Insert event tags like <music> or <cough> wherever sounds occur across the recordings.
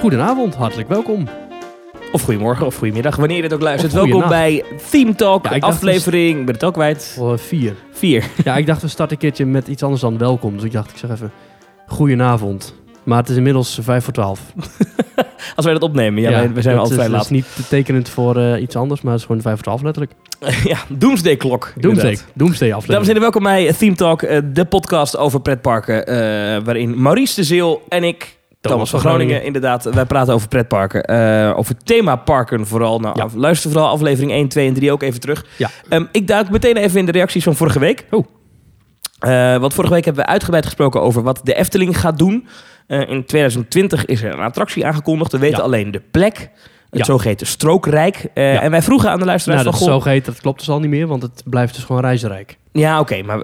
Goedenavond, hartelijk welkom. Of goedemorgen of goedemiddag, wanneer je dit ook luistert. Welkom bij Theme Talk, Ja, aflevering, ik ben het ook kwijt, Voor vier. vier. <laughs> Ja, ik dacht we starten een keertje met iets anders dan welkom. Dus ik dacht, ik zeg even goedenavond. Maar het is inmiddels vijf voor twaalf. <laughs> Als wij dat opnemen, ja, we zijn dat al is, vrij laat. is niet te tekenend voor eh, iets anders, maar het is gewoon vijf voor twaalf letterlijk. <laughs> ja, Doomsday Klok. Doomsday. Doomsday Dames en aflevering. heren, welkom bij Theme Talk, eh, de podcast over pretparken. eh, waarin Maurice de Zeel en ik, Thomas, van Groningen, inderdaad, wij praten over pretparken. eh, over themaparken vooral. Nou, Ja. af- luister vooral aflevering 1, 2 en 3 ook even terug. Ja. Ehm, ik duik meteen even in de reacties van vorige week. Oh. Eh, want vorige week hebben we uitgebreid gesproken over wat de Efteling gaat doen. Eh, in 2020 is er een attractie aangekondigd. We weten Ja. alleen de plek. Het Ja. zogeheten Strookrijk. Ja. En wij vroegen aan de luisteraars Nou, dat van... dat klopt dus al niet meer, want het blijft dus gewoon reizenrijk. Ja, oké, maar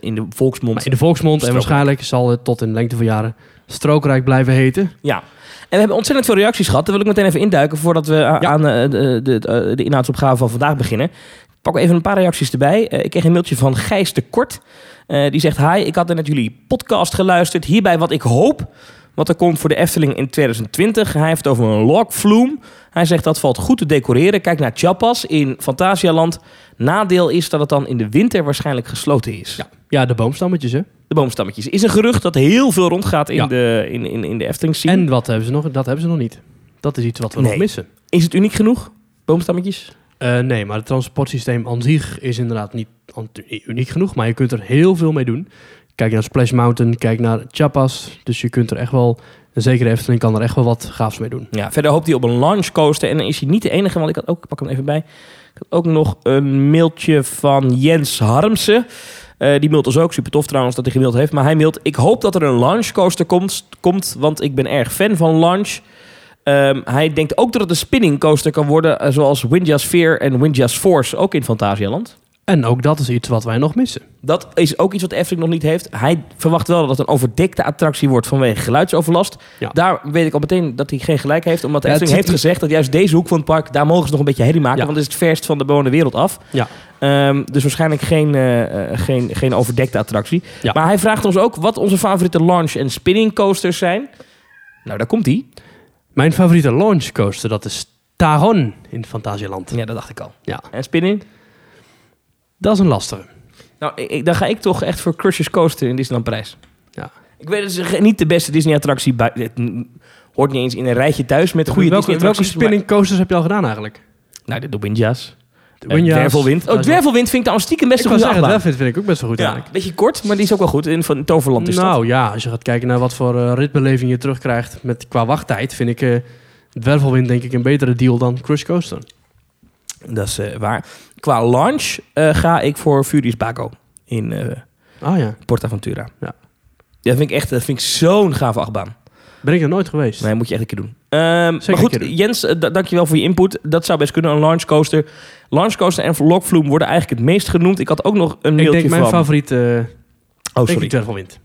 in de volksmond... Maar in de volksmond en waarschijnlijk zal het tot in de lengte van jaren strookrijk blijven heten. Ja. En we hebben ontzettend veel reacties gehad. Daar wil ik meteen even induiken voordat we Ja. aan eh, de, de, de, de inhoudsopgave van vandaag beginnen. Ik pak even een paar reacties erbij. Eh, ik kreeg een mailtje van Gijs de Kort. Eh, die zegt, hi, ik had net jullie podcast geluisterd. Hierbij wat ik hoop wat er komt voor de Efteling in 2020. Hij heeft het over een logflume. Hij zegt dat valt goed te decoreren. Kijk naar Chapas in Fantasialand. Nadeel is dat het dan in de winter waarschijnlijk gesloten is. Ja, ja de boomstammetjes hè. De boomstammetjes. Is een gerucht dat heel veel rondgaat in, Ja. de, in, in, in de Efteling scene. En wat hebben ze nog? Dat hebben ze nog niet. Dat is iets wat we Nee. nog missen. Is het uniek genoeg? Boomstammetjes? Eh, nee, maar het transportsysteem aan zich is inderdaad niet uniek genoeg. Maar je kunt er heel veel mee doen. Kijk naar Splash Mountain, kijk naar Chapas. Dus je kunt er echt wel, zeker Efteling kan er echt wel wat gaafs mee doen. Ja, verder hoopt hij op een launch coaster. En dan is hij niet de enige, want ik had ook, ik pak hem even bij. Ik had ook nog een mailtje van Jens Harmsen. Eh, die mailt ons ook, super tof trouwens dat hij gemaild heeft. Maar hij mailt, ik hoop dat er een launch coaster komt, komt want ik ben erg fan van launch. Ehm, hij denkt ook dat het een spinning coaster kan worden, eh, zoals Windja's Sphere en Windja's Force, ook in Fantasialand. En ook dat is iets wat wij nog missen. Dat is ook iets wat Efteling nog niet heeft. Hij verwacht wel dat het een overdekte attractie wordt vanwege geluidsoverlast. Ja. Daar weet ik al meteen dat hij geen gelijk heeft. Omdat Ja, Efteling heeft gezegd dat juist deze hoek van het park... daar mogen ze nog een beetje herrie maken. Ja. Want het is het verst van de bewoonde wereld af. Ja. Ehm, dus waarschijnlijk geen, eh, eh, geen, geen overdekte attractie. Ja. Maar hij vraagt ons ook wat onze favoriete launch- en spinning coasters zijn. Nou, daar komt hij. Mijn favoriete launch coaster, dat is Taron in Fantasieland. Ja, dat dacht ik al. Ja. En spinning? Dat is een lastige. Nou, ik, dan ga ik toch echt voor Crushers Coaster in Disneyland Parijs. Ja. Ik weet, het is niet de beste Disney-attractie. Het hoort niet eens in een rijtje thuis met goede welke, welke Disney-attracties. spinning coasters heb je al gedaan eigenlijk? Nou, de Dobinja's. De Uh. Dwervelwind. Oh, wel- Dwervelwind vind ik dan stiekem best Ik een wou goede zeggen, dat vind, ik ook best wel goed Ja, eigenlijk. beetje kort, maar die is ook wel goed. In van Toverland is dat. Nou ja, als je gaat kijken naar wat voor eh, ritbeleving je terugkrijgt met, qua wachttijd, vind ik eh Dwervelwind denk ik een betere deal dan Crush Coaster. Dat is eh, waar. Qua launch eh, ga ik voor Furious Baco in Ah ja, PortAventura. Ja. Dat vind ik echt dat vind ik zo'n gave achtbaan. ben ik er nooit geweest. Nee, moet je echt een keer doen. Ehm, maar goed, doen. Jens, da- dankjewel voor je input. Dat zou best kunnen, een launch coaster. Launch coaster en Logflume worden eigenlijk het meest genoemd. Ik had ook nog een ik mailtje denk mijn van... favoriet, eh oh, denk sorry. ik Dwervelwind.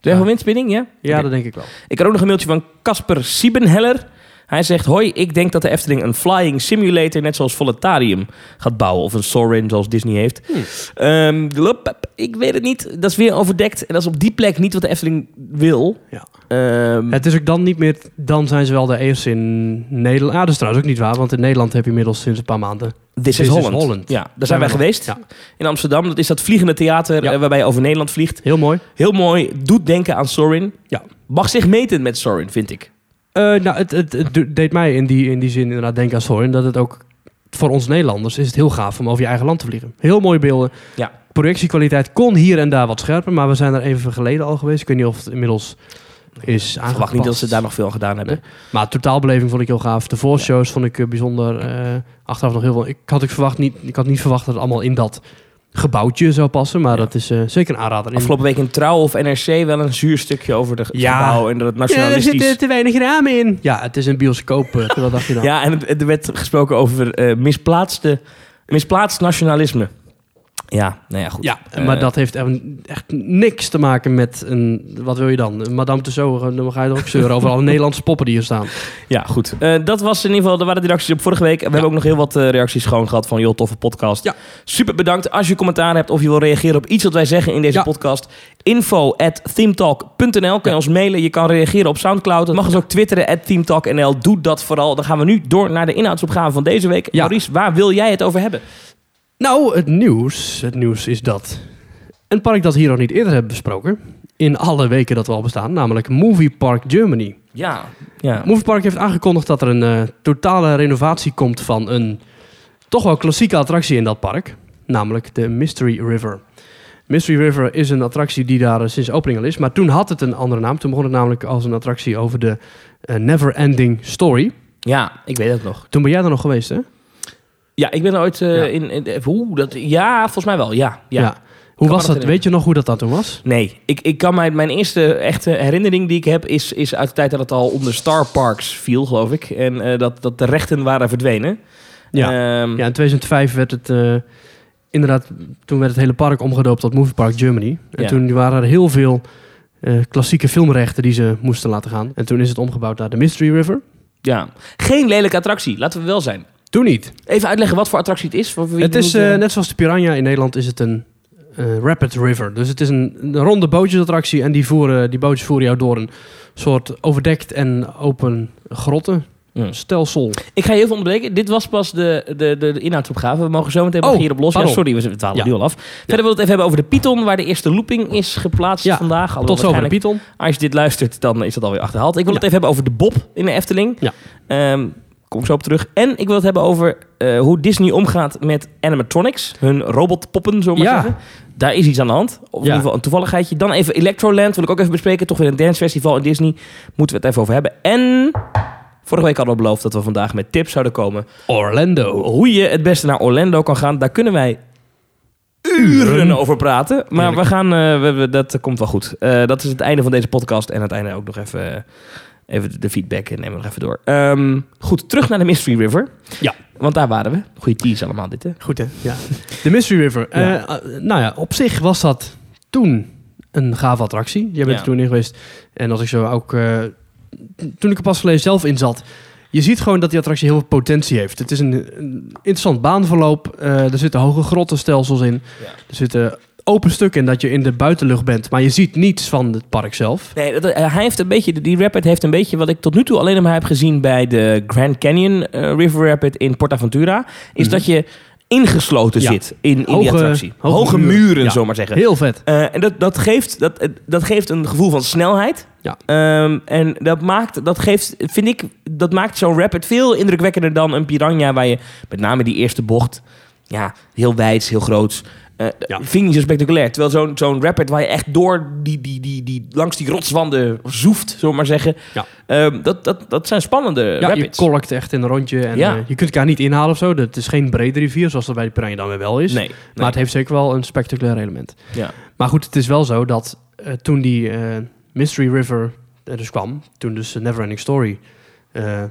Dwervelwindspinning, ja? Ja, dat denk ik wel. Ik had ook nog een mailtje van Casper Siebenheller. Hij zegt, hoi, ik denk dat de Efteling een flying simulator... net zoals Voletarium gaat bouwen. Of een Sorin, zoals Disney heeft. Hmm. Ehm, ik weet het niet. Dat is weer overdekt. En dat is op die plek niet wat de Efteling wil. Ja. Ehm, Het is ook dan niet meer, dan zijn ze wel de eerste in Nederland. Ah, dat is trouwens ook niet waar, want in Nederland heb je inmiddels sinds een paar maanden. This is This is Holland. Holland. Ja, daar zijn wij geweest. Ja, In Amsterdam. Dat is dat vliegende theater Ja. eh, waarbij je over Nederland vliegt. heel mooi. Heel mooi. Doet denken aan Sorin. Ja. Mag zich meten met Sorin, vind ik. Eh, nou, het, het, deed mij in die, in die zin inderdaad denken aan Soren. Dat het ook voor ons Nederlanders is het heel gaaf om over je eigen land te vliegen. Heel mooie beelden. Ja. Projectiekwaliteit kon hier en daar wat scherper, maar we zijn er even geleden al geweest. Ik weet niet of het inmiddels is Ik aangepast. verwacht niet dat ze daar nog veel aan gedaan hebben. Maar totaalbeleving vond ik heel gaaf. De voorshows vond ik eh, bijzonder. eh, achteraf nog heel veel. Ik had, ik, verwacht niet, ik had niet verwacht dat het allemaal in dat gebouwtje zou passen. Maar Ja. dat is eh, zeker een aanrader. Afgelopen week in Trouw of NRC wel een zuur stukje over de Ja. gebouw en dat het Ja, er zitten te weinig ramen in. Ja, het is een bioscoop. eh, wat dacht je dan? Ja, en het- er werd gesproken over eh, misplaatste, misplaatst nationalisme. Ja, nou ja, goed. Ja, Eh, maar dat heeft echt, niks te maken met een... Wat wil je dan? Madame Tussauds, dan ga je er ook zeuren over alle <laughs> Nederlandse poppen die hier staan. Ja, goed. Eh, dat was in ieder geval, er waren de reacties op vorige week. We hebben ook nog heel wat eh, reacties gewoon gehad van, joh, toffe podcast. Ja. Super bedankt. Als je commentaar hebt of je wil reageren op iets wat wij zeggen in deze Ja. podcast, info at themetalk.nl. Kun je ons mailen, je kan reageren op Soundcloud. Je mag ons ook twitteren at themetalk.nl. Doe dat vooral. Dan gaan we nu door naar de inhoudsopgave van deze week. Maurice, waar wil jij het over hebben? Nou, het nieuws, het nieuws is dat een park dat we hier nog niet eerder hebben besproken, in alle weken dat we al bestaan, namelijk Movie Park Germany. Ja. ja. Movie Park heeft aangekondigd dat er een eh, totale renovatie komt van een toch wel klassieke attractie in dat park, namelijk de Mystery River. Mystery River is een attractie die daar eh, sinds opening al is, maar toen had het een andere naam. Toen begon het namelijk als een attractie over de eh, Never Ending Story. Ja, ik weet het nog. Toen ben jij er nog geweest, hè? Ja, ik ben ooit eh, Ja. in, in... Hoe, dat, ja, volgens mij wel. Ja, ja. Hoe was dat. Weet je nog hoe dat, dat toen was? Nee, ik, ik kan mij, mijn eerste echte herinnering die ik heb is, is uit de tijd dat het al onder Star Parks viel, geloof ik. En eh, dat, dat de rechten waren verdwenen. Ja. Ehm, Ja, in 2005 werd het eh, inderdaad, toen werd het hele park omgedoopt tot Movie Park Germany. En Ja. toen waren er heel veel klassieke filmrechten die ze moesten laten gaan. En toen is het omgebouwd naar de Mystery River. ja. Geen lelijke attractie, laten we wel zijn. Toen niet. Even uitleggen wat voor attractie het is. Voor wie het is eh, eh, net zoals de Piranha in Nederland is het een eh, rapid river. Dus het is een, een ronde bootjesattractie en die, voeren, die bootjes voeren jou door een soort overdekt en open grotten. Stelsel. Ik ga je even onderbreken. Dit was pas de, de, de, de inhoudsopgave. We mogen zo meteen Oh, hierop los. Ja, sorry, we dwalen Ja. nu al af. Verder willen we het even hebben over de Python, waar de eerste looping is geplaatst Ja, vandaag. Alhoewel Tot zover de Python. Als je dit luistert, dan is dat alweer achterhaald. Ik wil het even hebben over de Bob in de Efteling. Ja. Ehm, kom ik zo op terug. En ik wil het hebben over eh, hoe Disney omgaat met animatronics. Hun robotpoppen, zo maar Ja. zeggen. Daar is iets aan de hand. Of in Ja. ieder geval een toevalligheidje. Dan even Electroland wil ik ook even bespreken. Toch weer een dancefestival in Disney. Moeten we het even over hebben. En vorige week hadden we beloofd dat we vandaag met tips zouden komen. Orlando. Hoe je het beste naar Orlando kan gaan. Daar kunnen wij uren over praten. Maar we gaan, eh, we, we- dat komt wel goed. Eh, dat is het einde van deze podcast. En aan het einde ook nog even, even de feedback. En nemen we nog even door. Ehm, goed, terug naar de Mystery River. Ja. Want daar waren we. Goeie tease allemaal dit, hè? Goed hè? Ja. De Mystery River. Ja. Eh, eh, nou ja, op zich was dat toen een gave attractie. Jij bent Ja. er toen in geweest. En als ik zo ook... eh, toen ik er pas geleden zelf in zat... Je ziet gewoon dat die attractie heel veel potentie heeft. Het is een, een interessant baanverloop. Er zitten hoge grottenstelsels in. Ja. Er zitten open stukken in dat je in de buitenlucht bent. Maar je ziet niets van het park zelf. Nee, dat, eh, hij heeft een beetje, die Rapid heeft een beetje wat ik tot nu toe alleen maar heb gezien bij de Grand Canyon eh, River Rapid in PortAventura. Is Mhm. dat je ingesloten Ja. zit in, in die attractie. Hoge, hoge muren, muren, ja. zo maar zeggen. Heel vet. Eh, en dat, dat, geeft, dat, dat geeft een gevoel van snelheid. Ja. Ehm, en dat maakt, dat geeft, vind ik, dat maakt zo'n rapid veel indrukwekkender dan een piranha, waar je met name die eerste bocht, ja, heel wijd, heel groot. Eh Ja. Vind ik niet zo spectaculair. Terwijl zo'n zo'n rapid waar je echt door die, die, die, die, langs die rotswanden zoeft, zullen we maar zeggen. Ja. Ehm, dat, dat, dat zijn spannende Ja, je rapids. kolkt echt in een rondje. En, Ja. eh, je kunt elkaar niet inhalen of zo. Het is geen brede rivier, zoals dat bij de Piranha dan weer wel is. Nee, nee. Maar het heeft zeker wel een spectaculair element. ja. Maar goed, het is wel zo dat eh, toen die eh, Mystery River er dus kwam, toen dus de Neverending Story eh,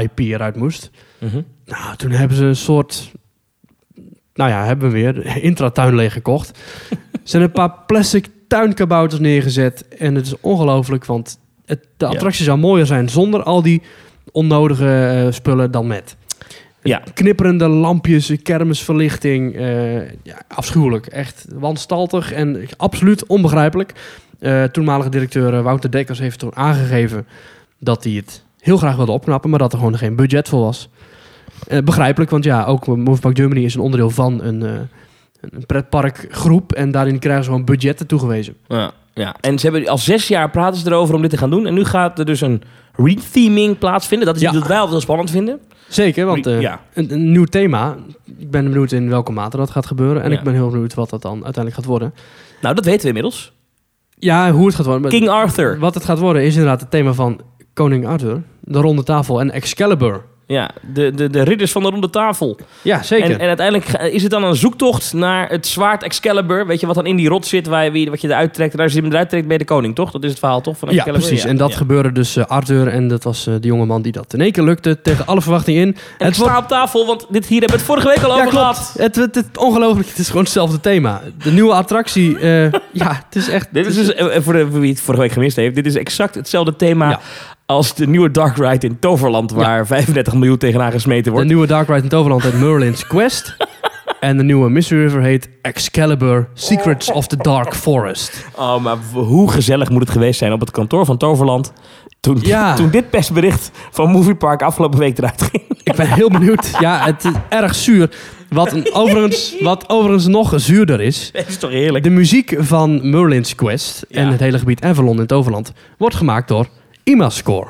IP eruit moest, Mhm. nou, toen hebben ze een soort, nou ja, hebben we weer intratuin leeggekocht. Er zijn een paar plastic tuinkabouters neergezet en het is ongelooflijk, want het, de Ja. attractie zou mooier zijn zonder al die onnodige eh, spullen dan met. Ja. Knipperende lampjes, kermisverlichting. eh, ja, afschuwelijk. Echt wanstaltig en absoluut onbegrijpelijk. Eh, toenmalige directeur Wouter Dekkers heeft toen aangegeven dat hij het heel graag wilde opknappen, maar dat er gewoon geen budget voor was. Eh, begrijpelijk, want ja, ook Movie Park Germany is een onderdeel van een, eh een pretparkgroep en daarin krijgen ze gewoon budgetten toegewezen. Ja, ja. En ze hebben al zes jaar praten ze erover om dit te gaan doen. En nu gaat er dus een retheming plaatsvinden. Dat is Ja. iets wat wij altijd wel spannend vinden. Zeker, want eh, ja. een, een nieuw thema. Ik ben benieuwd in welke mate dat gaat gebeuren. En Ja. ik ben heel benieuwd wat dat dan uiteindelijk gaat worden. Nou, dat weten we inmiddels. Ja, hoe het gaat worden. King Arthur. Wat het gaat worden is inderdaad het thema van Koning Arthur, de ronde tafel en Excalibur. Ja, de, de, de ridders van de ronde tafel. Ja, zeker. En, en uiteindelijk is het dan een zoektocht naar het zwaard Excalibur. Weet je wat dan in die rot zit, waar je, wie- wat je eruit trekt. En als je hem eruit trekt, je de koning, toch? Dat is het verhaal, toch? Van ja, precies. En dat ja. gebeurde dus eh, Arthur. En dat was eh, de jongeman die dat in één keer lukte. Tegen alle verwachtingen in. En ik sta op tafel, want dit hier hebben we het vorige week al over gehad. Het, het, het, ongelooflijk. Het is gewoon hetzelfde thema. De nieuwe attractie. eh, <laughs> ja, het is echt... Dit is dus, voor, de, voor wie het vorige week gemist heeft, dit is exact hetzelfde thema Ja. Als de nieuwe Dark Ride in Toverland, waar 35 miljoen tegenaan gesmeten De wordt. nieuwe Dark Ride in Toverland heet Merlin's Quest. <laughs> en de nieuwe Mystery River heet Excalibur Secrets of the Dark Forest. Oh, maar hoe gezellig moet het geweest zijn op het kantoor van Toverland toen, Ja. <laughs> toen dit persbericht van Movie Park afgelopen week eruit ging. Ik ben heel benieuwd. Ja, het is erg zuur. Wat, een, overigens, wat overigens nog zuurder is. <laughs> Dat is toch heerlijk? De muziek van Merlin's Quest en Ja. het hele gebied Avalon in Toverland wordt gemaakt door Imascore.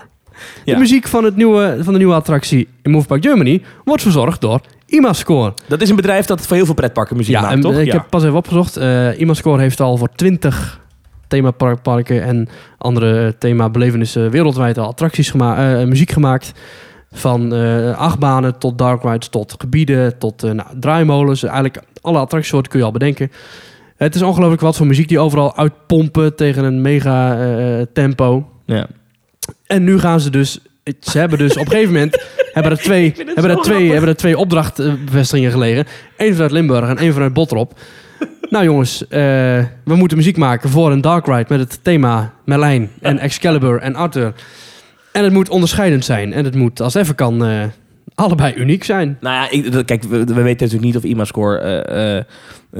Ja. De muziek van, het nieuwe, van de nieuwe attractie in Move Park Germany wordt verzorgd door Imascore. Dat is een bedrijf dat voor heel veel pretparken muziek Ja, maakt, en toch? ik ja. heb pas even opgezocht. eh Imascore heeft al voor 20 themaparken en andere themabelevenissen wereldwijd al attracties gemaakt, muziek gemaakt. Van eh achtbanen tot dark rides, tot gebieden, tot eh, nou, draaimolens. Eigenlijk alle attractiesoorten kun je al bedenken. Het is ongelooflijk wat voor muziek die overal uitpompen tegen een mega eh, tempo. Ja. En nu gaan ze dus. Ze hebben dus op een gegeven moment <laughs> hebben er twee, hebben er twee, hebben er twee opdrachtbevestigingen gelegen. Eén vanuit Limburg en één vanuit Botrop. <laughs> nou jongens, eh, we moeten muziek maken voor een dark ride met het thema Merlijn en Excalibur en Arthur. En het moet onderscheidend zijn. En het moet, als het even kan, eh, allebei uniek zijn. Nou ja, ik, kijk, we, we weten natuurlijk niet of Imascore... eh eh, eh,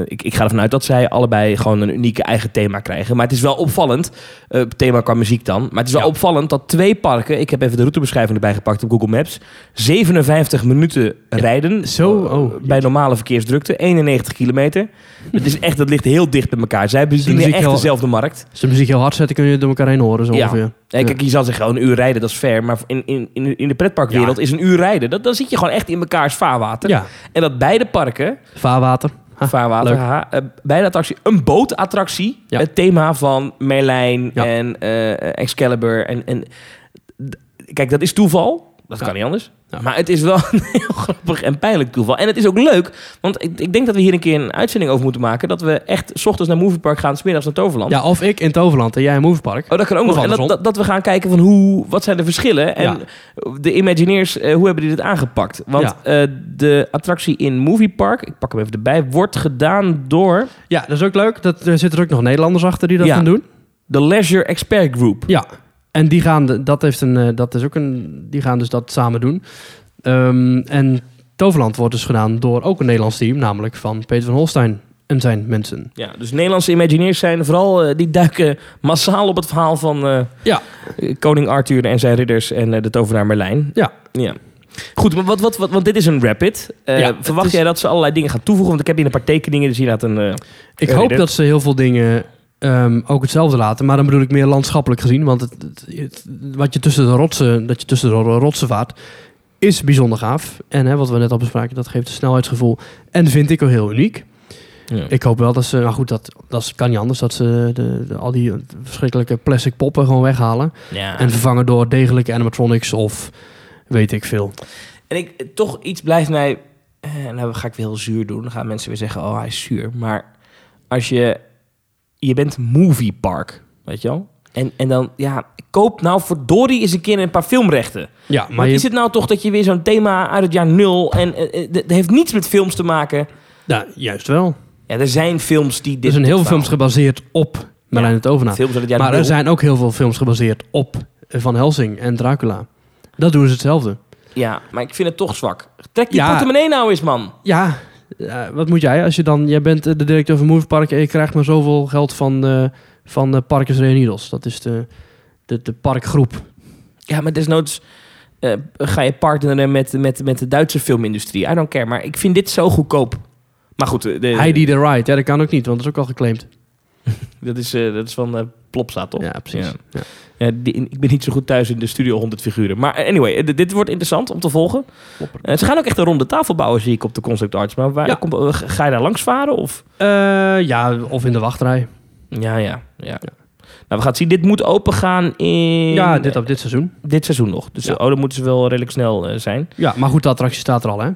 ik, ik ga ervan uit dat zij allebei gewoon een unieke eigen thema krijgen. Maar het is wel opvallend, eh, thema qua muziek dan. Maar het is wel Ja. opvallend dat twee parken... Ik heb even de routebeschrijving erbij gepakt op Google Maps. 57 minuten rijden. Zo, eh, oh. bij normale verkeersdrukte. 91 kilometer. Dat is echt, dat ligt heel dicht bij elkaar. Zij bedienen echt heel- dezelfde markt. Als de muziek heel hard zetten, kun je het door elkaar heen horen. Zo Ja. ongeveer. Kijk, je zal zeggen, oh, een uur rijden, dat is fair. Maar in, in, in, de pretparkwereld is een uur rijden. Dat, dan zit je gewoon echt in mekaars vaarwater. Ja, En dat beide parken, vaarwater. Vaarwater, eh, beide attractie, een bootattractie. Ja. Het thema van Merlijn Ja. en eh, Excalibur. En, en, kijk, dat is toeval. Dat kan niet anders. Ja. Maar het is wel <laughs> een heel grappig en pijnlijk toeval. En het is ook leuk, want ik, ik denk dat we hier een keer een uitzending over moeten maken. Dat we echt 's ochtends naar Moviepark gaan, 's middags naar Toverland. Ja, of ik in Toverland en jij in Moviepark. Oh, dat kan ook Of nog. En dat, dat, dat we gaan kijken van hoe, wat zijn de verschillen. En Ja. de Imagineers, eh, hoe hebben die dit aangepakt? Want Ja. eh, de attractie in Movie Park, ik pak hem even erbij, wordt gedaan door Ja, dat is ook leuk. Dat, er zitten er ook nog Nederlanders achter die dat gaan doen. de Leisure Expert Group. Ja, en die gaan, dat heeft een, eh, dat is ook een, die gaan dus dat samen doen. Ehm, en Toverland wordt dus gedaan door ook een Nederlands team, namelijk van Peter van Holstein en zijn mensen. Ja, dus Nederlandse Imagineers zijn vooral, eh, die duiken massaal op het verhaal van eh, Ja. koning Arthur en zijn ridders en de tovenaar Merlijn. Ja. ja. Goed, maar wat, wat, wat, want dit is een rapid. Ja, verwacht is- jij dat ze allerlei dingen gaan toevoegen? Want ik heb hier een paar tekeningen, dus hier laat een... Ik hoop dat ze heel veel dingen ehm, ook hetzelfde laten, maar dan bedoel ik meer landschappelijk gezien, want het, wat je tussen de rotsen, dat je tussen de rotsen vaart, is bijzonder gaaf. En hè, wat we net al bespraken, dat geeft een snelheidsgevoel en vind ik ook heel uniek. ja. Ik hoop wel dat ze, nou goed, dat, dat kan niet anders, dat ze de, de- al die verschrikkelijke plastic poppen gewoon weghalen. ja. En vervangen door degelijke animatronics of weet ik veel. En ik, toch iets blijft mij... Eh, nou ga ik weer heel zuur doen. Dan gaan mensen weer zeggen, oh hij is zuur. Maar als je... Je bent movie park, weet je wel? En, en dan, ja, koop nou verdorie eens een keer een paar filmrechten. Ja, maar je, is het nou toch dat je weer zo'n thema uit het jaar nul... en eh, eh, dat heeft niets met films te maken. ja, juist wel. Ja, er zijn films die dit... Er zijn heel veel films gebaseerd op Merlijn het uit het jaar Maar er zijn ook heel veel films gebaseerd op Van Helsing en Dracula. Dat doen ze hetzelfde. Ja, maar ik vind het toch zwak. Trek die Ja. portemonnee nou eens, man. Ja, wat moet jij? Als je dan, jij bent eh, de directeur van Moviepark en je krijgt maar zoveel geld van, eh van eh, Parkers Reunidos. Dat is de, de, de parkgroep. Ja, maar desnoods eh, ga je partneren met, met, met de Duitse filmindustrie. I don't care, maar ik vind dit zo goedkoop. Maar goed, de, Heidi the Ride, ja, dat kan ook niet, want dat is ook al geclaimd. <laughs> dat, is, eh, dat is van Plopsa, toch? Ja, precies. Ja. Ja. Die- ik ben niet zo goed thuis in de Studio 100 figuren. Maar eh, anyway, dit- wordt interessant om te volgen. Ze gaan ook echt een ronde tafel bouwen, zie ik op de Concept Arts. Maar waar, ga je daar langs varen? Of? Ja, of in de wachtrij. Ja, ja, ja. we gaan het zien. Dit moet open gaan in Ja, dit op dit seizoen. dit seizoen nog. Dus Ja. oh, dan moeten ze wel redelijk snel zijn. Ja, maar goed, de attractie staat er al, hè?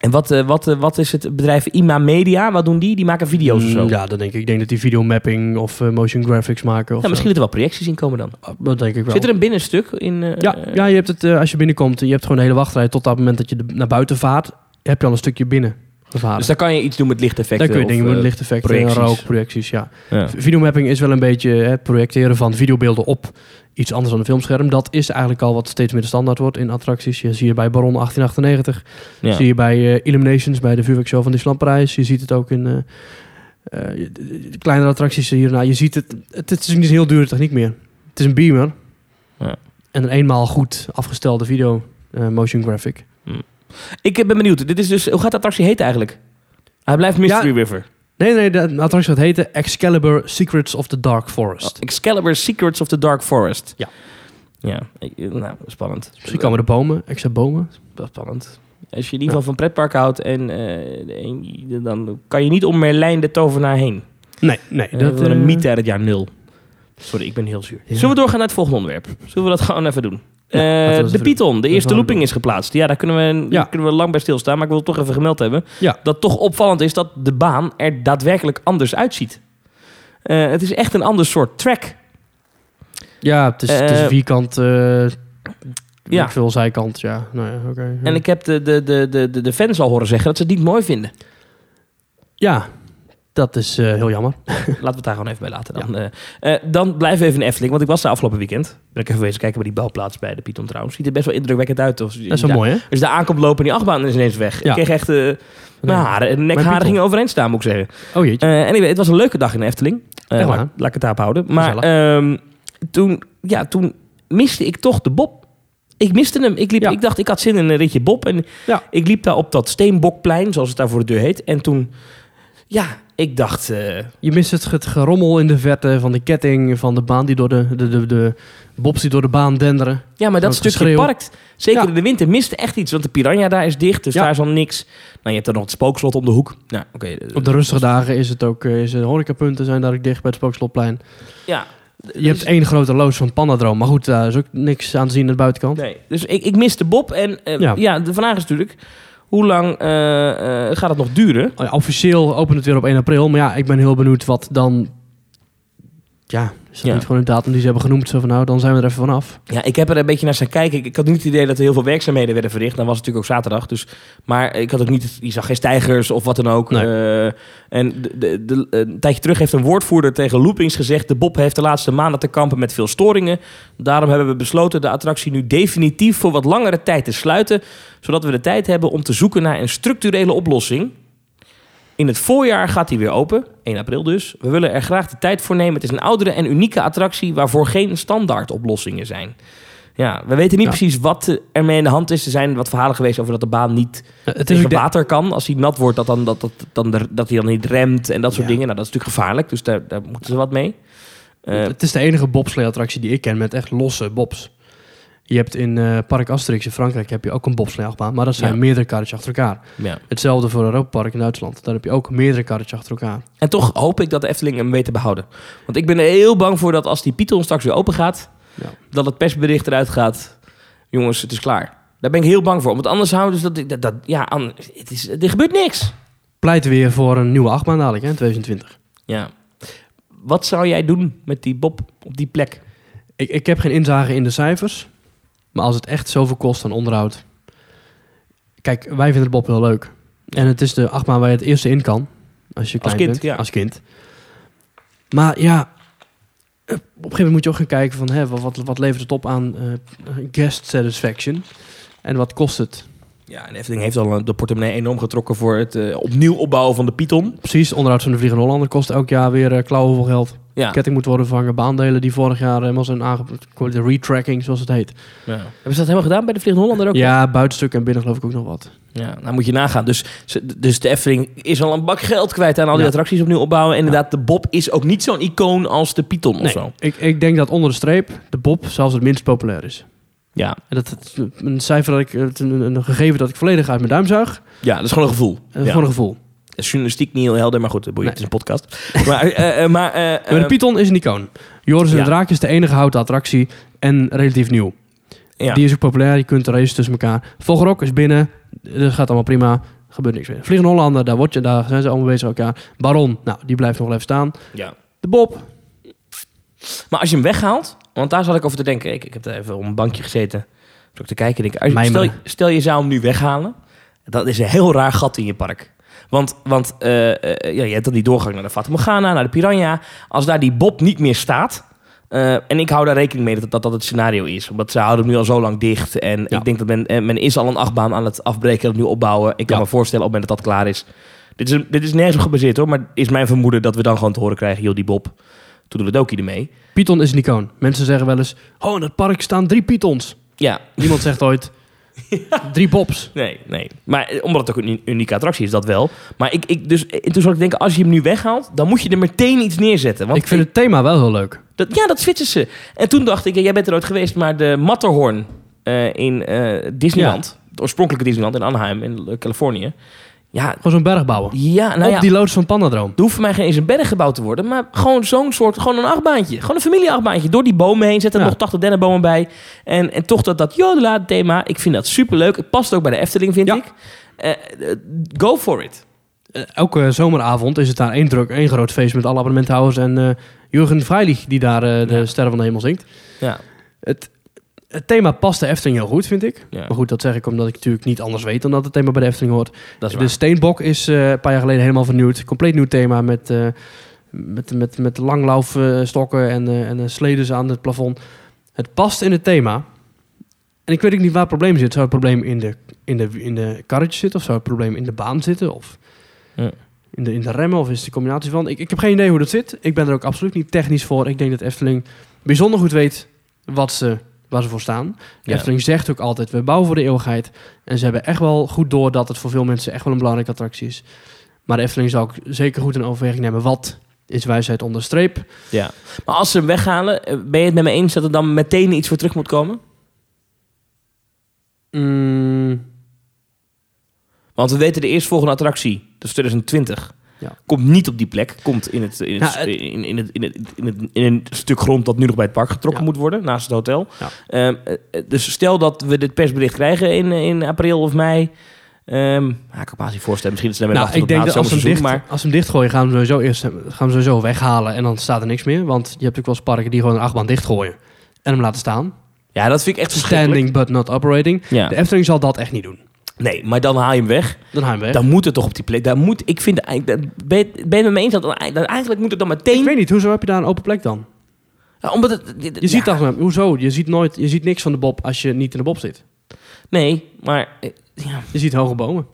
En wat, eh, wat, eh, wat is het bedrijf Ima Media? Wat doen die? Die maken video's of zo. Mm, Ja, dat denk ik. Ik denk dat die videomapping of eh, motion graphics maken. Of Ja, misschien dat er wel projecties in komen dan. zo. Dat denk ik wel. Zit er een binnenstuk in? Ja, ja, je hebt het, als je binnenkomt, je hebt gewoon de hele wachtrij tot dat moment dat je de- naar buiten vaart, heb je al een stukje binnen Dus daar kan je iets doen met lichteffecten. Daar kun je dingen met eh, lichteffecten, projecties. rook, projecties, ja. Videomapping is wel een beetje het projecteren van videobeelden op iets anders dan een filmscherm. Dat is eigenlijk al wat steeds meer de standaard wordt in attracties. Je zie je bij Baron 1898, Ja. zie je bij eh, Illuminations, bij de vuurwerkshow van Disneyland Parijs. Je ziet het ook in eh, eh, de- de kleinere attracties hierna. Je ziet het, het, het is niet heel dure techniek meer. Het is een beamer Ja. en een eenmaal goed afgestelde video eh, motion graphic. Ik eh, ben benieuwd. Dit is dus, hoe gaat de attractie heten eigenlijk? Hij blijft Mystery Ja. River. Nee, nee, de attractie gaat heten Excalibur Secrets of the Dark Forest. Oh, Excalibur Secrets of the Dark Forest. Ja. Ja, ik- nou, spannend. Misschien komen er bomen, extra bomen. Spannend. Als je in ieder geval van pretpark houdt, en, eh, en dan kan je niet om Merlijn de tovenaar heen. Nee, nee. Dat Dat, is een eh, mythe uit het jaar nul. Sorry, ik ben heel zuur. Ja. Zullen we doorgaan naar het volgende onderwerp? Zullen we dat gewoon even doen? Ja, Eh, de Python, de eerste looping is geplaatst. Ja, daar kunnen we, Ja. kunnen we lang bij stilstaan. Maar ik wil het toch even gemeld hebben. Ja. Dat toch opvallend is dat de baan er daadwerkelijk anders uitziet. Eh, het is echt een ander soort track. Ja, het is, het is Eh, vierkant, ja. veel zijkant. Ja, nou ja, oké. En ik heb de, de, de, de, de- de fans al horen zeggen dat ze het niet mooi vinden. Ja, dat is eh, heel jammer. Laten we het daar gewoon even bij laten dan. Eh, eh, dan blijven we even in Efteling, want ik was daar afgelopen weekend. Ben ik even wezen kijken bij die bouwplaats bij de Python trouwens. Ziet er best wel indrukwekkend uit. Of, Dat is wel mooi, hè? Je daar aankomt lopen en die achtbaan is ineens weg. Ja. Ik kreeg echt... eh mijn haren, en nekharen gingen overeind staan, moet ik zeggen. Oh jeetje. Eh anyway, het was een leuke dag in de Efteling. Echt waar? laat, ik het daarop houden. Maar ehm, toen, ja, toen miste ik toch de Bob. Ik miste hem. Ik, liep, Ja. ik dacht, ik had zin in een ritje Bob. En Ja. ik liep daar op dat Steenbokplein, zoals het daar voor de deur heet. En toen, ja, ik dacht... eh, Je mist het, het gerommel in de verte van de ketting, van de baan die door de, de, de, de bobs die door de baan denderen. Ja, maar dat stukje geschreeuw. park, zeker Ja. in de winter, miste echt iets. Want de Piranha daar is dicht, dus Ja. daar is al niks. Nou, je hebt dan nog het spookslot om de hoek. Nou, oké. eh, Op de rustige dagen is het ook, eh, is de horecapunten zijn daar ook dicht bij het Spookslotplein. Ja. Je hebt één grote loods van Panadroom, maar goed, daar is ook niks aan te zien aan de buitenkant. Nee, dus ik, ik miste Bob. En ja. Ja. de vraag is natuurlijk, hoe lang eh, eh, gaat het nog duren? Oh officieel opent het weer op 1 april, maar ja, ik ben heel benieuwd wat dan... Ja, is dat Ja. niet gewoon een datum die ze hebben genoemd? Zo van, nou, dan zijn we er even vanaf. Ja, ik heb er een beetje naar staan kijken. Ik, ik had niet het idee dat er heel veel werkzaamheden werden verricht. Dan was het natuurlijk ook zaterdag. Dus, maar ik had ook niet, je zag geen stijgers of wat dan ook. Nee. Eh, en de, de, de- een tijdje terug heeft een woordvoerder tegen Loopings gezegd... de Bob heeft de laatste maanden te kampen met veel storingen. Daarom hebben we besloten de attractie nu definitief voor wat langere tijd te sluiten... zodat we de tijd hebben om te zoeken naar een structurele oplossing... In het voorjaar gaat hij weer open, 1 april dus. We willen er graag de tijd voor nemen. Het is een oudere en unieke attractie waarvoor geen standaard oplossingen zijn. Ja, we weten niet Ja. precies wat eh, ermee in de hand is. Er zijn wat verhalen geweest over dat de baan niet Eh, Het tegen water kan. Als hij nat wordt, dat, dan, dat, dat, dan de- dat hij dan niet remt en dat soort Ja. dingen. Nou, dat is natuurlijk gevaarlijk, dus daar, daar moeten ze wat mee. Eh, het is de enige bobslee-attractie die ik ken met echt losse bobs. Je hebt in eh, Park Asterix in Frankrijk heb je ook een bobslee-achtbaan, maar dat zijn Ja. meerdere karretjes achter elkaar. ja. Hetzelfde voor Europa Park in Duitsland. Daar heb je ook meerdere karretjes achter elkaar. En toch hoop ik dat de Efteling hem weet te behouden. Want ik ben er heel bang voor dat als die Python straks weer open gaat... Ja. dat het persbericht eruit gaat... jongens, het is klaar. Daar ben ik heel bang voor. Want anders houden ze dat... dat, dat ja, het is, er gebeurt niks. Pleit weer voor een nieuwe achtbaan dadelijk, hè, in 2020. Ja. Wat zou jij doen met die Bob op die plek? Ik, ik heb geen inzage in de cijfers. Maar als het echt zoveel kost aan onderhoud... Kijk, wij vinden de Bob heel leuk. En het is de achtbaan waar je het eerste in kan. Als je Als kind, bent. ja. Als kind. Maar ja... Op een gegeven moment moet je ook gaan kijken van... Hè, wat, wat levert het op aan eh, guest satisfaction? En wat kost het? Ja, en Efteling heeft al eh, de portemonnee enorm getrokken... voor het eh, opnieuw opbouwen van de Python. Precies, onderhoud van de Vliegende Hollander kost elk jaar weer uh, klauwen vol geld. Ja. Ketting moet worden vervangen, baandelen die vorig jaar helemaal zijn aangepakt. De retracking, zoals het heet. ja. Hebben ze dat helemaal gedaan bij de Vliegende Hollander ook? Ja, buitenstuk en binnen geloof ik ook nog wat. Ja, nou moet je nagaan. Dus, ze- dus de Efteling is al een bak geld kwijt aan al die Ja. attracties opnieuw opbouwen. En inderdaad, de Bob is ook niet zo'n icoon als de Python of Nee, zo. ik, ik denk dat onder de streep de Bob zelfs het minst populair is. Ja. En dat het een cijfer dat ik, het een, een gegeven dat ik volledig uit mijn duim zag. ja, dat is gewoon een gevoel. Dat is ja. gewoon een gevoel. Journalistiek niet heel helder, maar goed, Nee. het is een podcast. <laughs> maar eh, eh, maar, eh, Maar de Python is een icoon. Joris en Ja. de Draak is de enige houten attractie en relatief nieuw. ja. Die is ook populair, je kunt racen tussen elkaar. Vogelrok is binnen, dat gaat allemaal prima. Gebeurt niks meer. Vliegende Hollander, daar, word je, daar zijn ze allemaal bezig met elkaar. Baron, nou, die blijft nog wel even staan. ja. De Bob, Maar als je hem weghaalt, want daar zat ik over te denken. Ik, ik heb daar even op een bankje gezeten. Om te kijken. Denk, ik, als je, stel je zou hem nu weghalen. Dat is een heel raar gat in je park. Want, want eh, eh, ja, je hebt dan die doorgang naar de Fata Morgana, naar de Piranha. Als daar die Bob niet meer staat. eh, en ik hou daar rekening mee dat, dat dat het scenario is. Want ze houden hem nu al zo lang dicht. En Ja. ik denk dat men, men is al een achtbaan aan het afbreken en opnieuw opbouwen. Ik kan Ja. me voorstellen op het moment dat dat klaar is. Dit is, dit is nergens op gebaseerd hoor. Maar is mijn vermoeden dat we dan gewoon te horen krijgen... joh, die Bob, toen doet het ook ermee. Python is een icoon. Mensen zeggen wel eens, oh, in het park staan drie Pythons. Ja, Niemand zegt ooit, drie Bobs. Nee, nee. Maar eh, omdat het ook een unieke attractie is, dat wel. Maar ik, ik, dus, en toen zat ik denken, als je hem nu weghaalt, dan moet je er meteen iets neerzetten. Want ik vind het thema wel heel leuk. dat, ja, dat switchen ze. En toen dacht ik, jij bent er ooit geweest, maar de Matterhorn eh, in eh, Disneyland, het oorspronkelijke Disneyland in Anaheim, in eh, Californië. Ja, Gewoon zo'n berg bouwen. ja, nou Op ja. die loods van Pandadroom. Er hoeft voor mij geen eens een berg gebouwd te worden, maar gewoon zo'n soort, gewoon een achtbaantje. Gewoon een familieachtbaantje. Door die bomen heen zetten er Ja. nog 80 dennenbomen bij. En, en toch dat, dat jodela thema, ik vind dat superleuk. Het past ook bij de Efteling, vind Ja. ik. Eh, eh, go for it. Eh, elke zomeravond is het daar één, druk, één groot feest met alle abonnementhouders en Jurgen Freilich die daar de. Sterren van de Hemel zingt. Ja. Het, het thema past de Efteling heel goed, vind ik. Ja. Maar goed, dat zeg ik omdat ik natuurlijk niet anders weet dan dat het thema bij de Efteling hoort. Dat is De Steenbok is eh, een paar jaar geleden helemaal vernieuwd. Compleet nieuw thema met, eh met, met, met langlaufstokken en, eh en sledens aan het plafond. Het past in het thema. En ik weet ook niet waar het probleem zit. Zou het probleem in de, in de, in de karretjes zitten? Of zou het probleem in de baan zitten? Of Ja. in, de, in de remmen? Of is het de combinatie van? Ik, ik heb geen idee hoe dat zit. Ik ben er ook absoluut niet technisch voor. Ik denk dat Efteling bijzonder goed weet wat ze, waar ze voor staan. Ja. Efteling zegt ook altijd, we bouwen voor de eeuwigheid. En ze hebben echt wel goed door dat het voor veel mensen echt wel een belangrijke attractie is. Maar de Efteling zou ook zeker goed in overweging nemen. Wat is wijsheid onder streep? Ja. Maar als ze hem weghalen, eh, ben je het met me eens dat er dan meteen iets voor terug moet komen? Mm, Want we weten de eerstvolgende attractie, dat is 2020, Ja. komt niet op die plek. Komt in het, in het, Nou, het- in, in, het, in, het, in, het, in een stuk grond dat nu nog bij het park getrokken Ja. moet worden, naast het hotel. Ehm, eh, eh, dus stel dat we dit persbericht krijgen in, in april of mei. Ehm ja, ik kan me niet voorstellen. Misschien ze daarmee nou, ik denk dat het als ze, hem dicht, als hem dichtgooien, gaan we hem sowieso eerst gaan we hem sowieso weghalen. En dan staat er niks meer. Want je hebt natuurlijk wel eens parken die gewoon een achtbaan dichtgooien. En hem laten staan. Ja, dat vind ik echt. Standing but not operating. Ja. De Efteling zal dat echt niet doen. Nee, maar dan haal je hem weg. Dan gaan we weg. Dan moet het toch op die plek. Daar moet, ik vind, eigenlijk- ben je, je het met me eens dat, eigenlijk moet het dan meteen... Ik weet niet, hoezo heb je daar een open plek dan? Ja, omdat het, Je ziet dat, hoezo? Je ziet nooit, je ziet niks van de bob als je niet in de bob zit. Nee, maar eh, ja, Je ziet hoge bomen.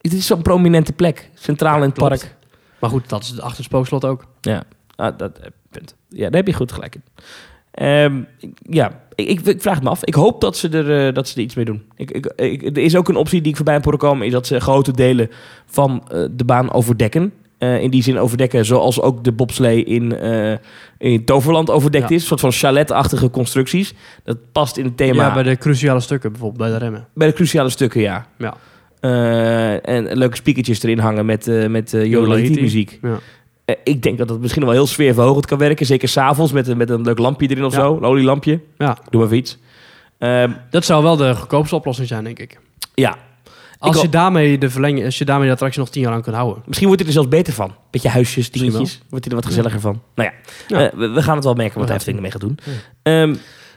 het is zo'n prominente plek. Centraal in het klopt. park. Maar goed, dat is het achter het spookslot ook. Ja, ah, dat, eh, punt. Ja, daar heb je goed gelijk in. Ehm, ik- ja, ik, ik, ik vraag het me af. Ik hoop dat ze er, eh, dat ze er iets mee doen. Ik, er is ook een optie die ik voorbij heb horen komen... is dat ze grote delen van eh, de baan overdekken. Eh, in die zin overdekken zoals ook de bobslee in, in Toverland overdekt Ja. is. Een soort van chaletachtige constructies. Dat past in het thema Ja, bij de cruciale stukken, bijvoorbeeld bij de remmen. bij de cruciale stukken, ja. Ja. En leuke speakertjes erin hangen met, met muziek. Ja. Eh, ik denk dat dat misschien wel heel sfeerverhogend kan werken. Zeker s'avonds met, een- met een leuk lampje erin of Ja. zo. Een olielampje. Ja. Doe maar even iets. Ehm, Dat zou wel de goedkoopste oplossing zijn, denk ik. ja, Als Ik je, daarmee de verlenging, als je daarmee de attractie nog tien jaar aan kunt houden. misschien wordt hij er zelfs beter van. Beetje huisjes, dingetjes. Wordt hij er wat gezelliger van. Nou ja, Ja. eh, we, we gaan het wel merken wat. Efteling ermee gaat doen. Ehm,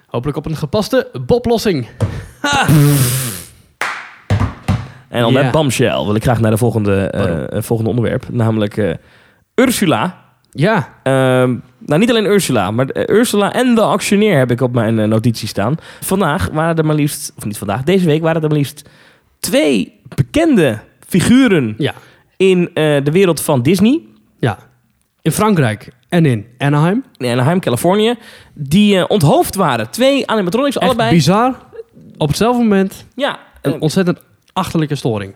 Hopelijk op een gepaste boblossing. en dan Ja. met Bombshell wil ik graag naar de volgende, eh, volgende onderwerp. Namelijk Ursula. Ja, Ehm, nou, niet alleen Ursula, maar eh, Ursula en de actioneer heb ik op mijn eh, notitie staan. Vandaag waren er maar liefst, of niet vandaag, deze week waren er maar liefst twee bekende figuren ja, in eh, de wereld van Disney. ja. In Frankrijk en in Anaheim. In Anaheim, Californië. Die onthoofd waren. Twee animatronics, Echt allebei. bizar. Op hetzelfde moment Ja. een ontzettend achterlijke storing.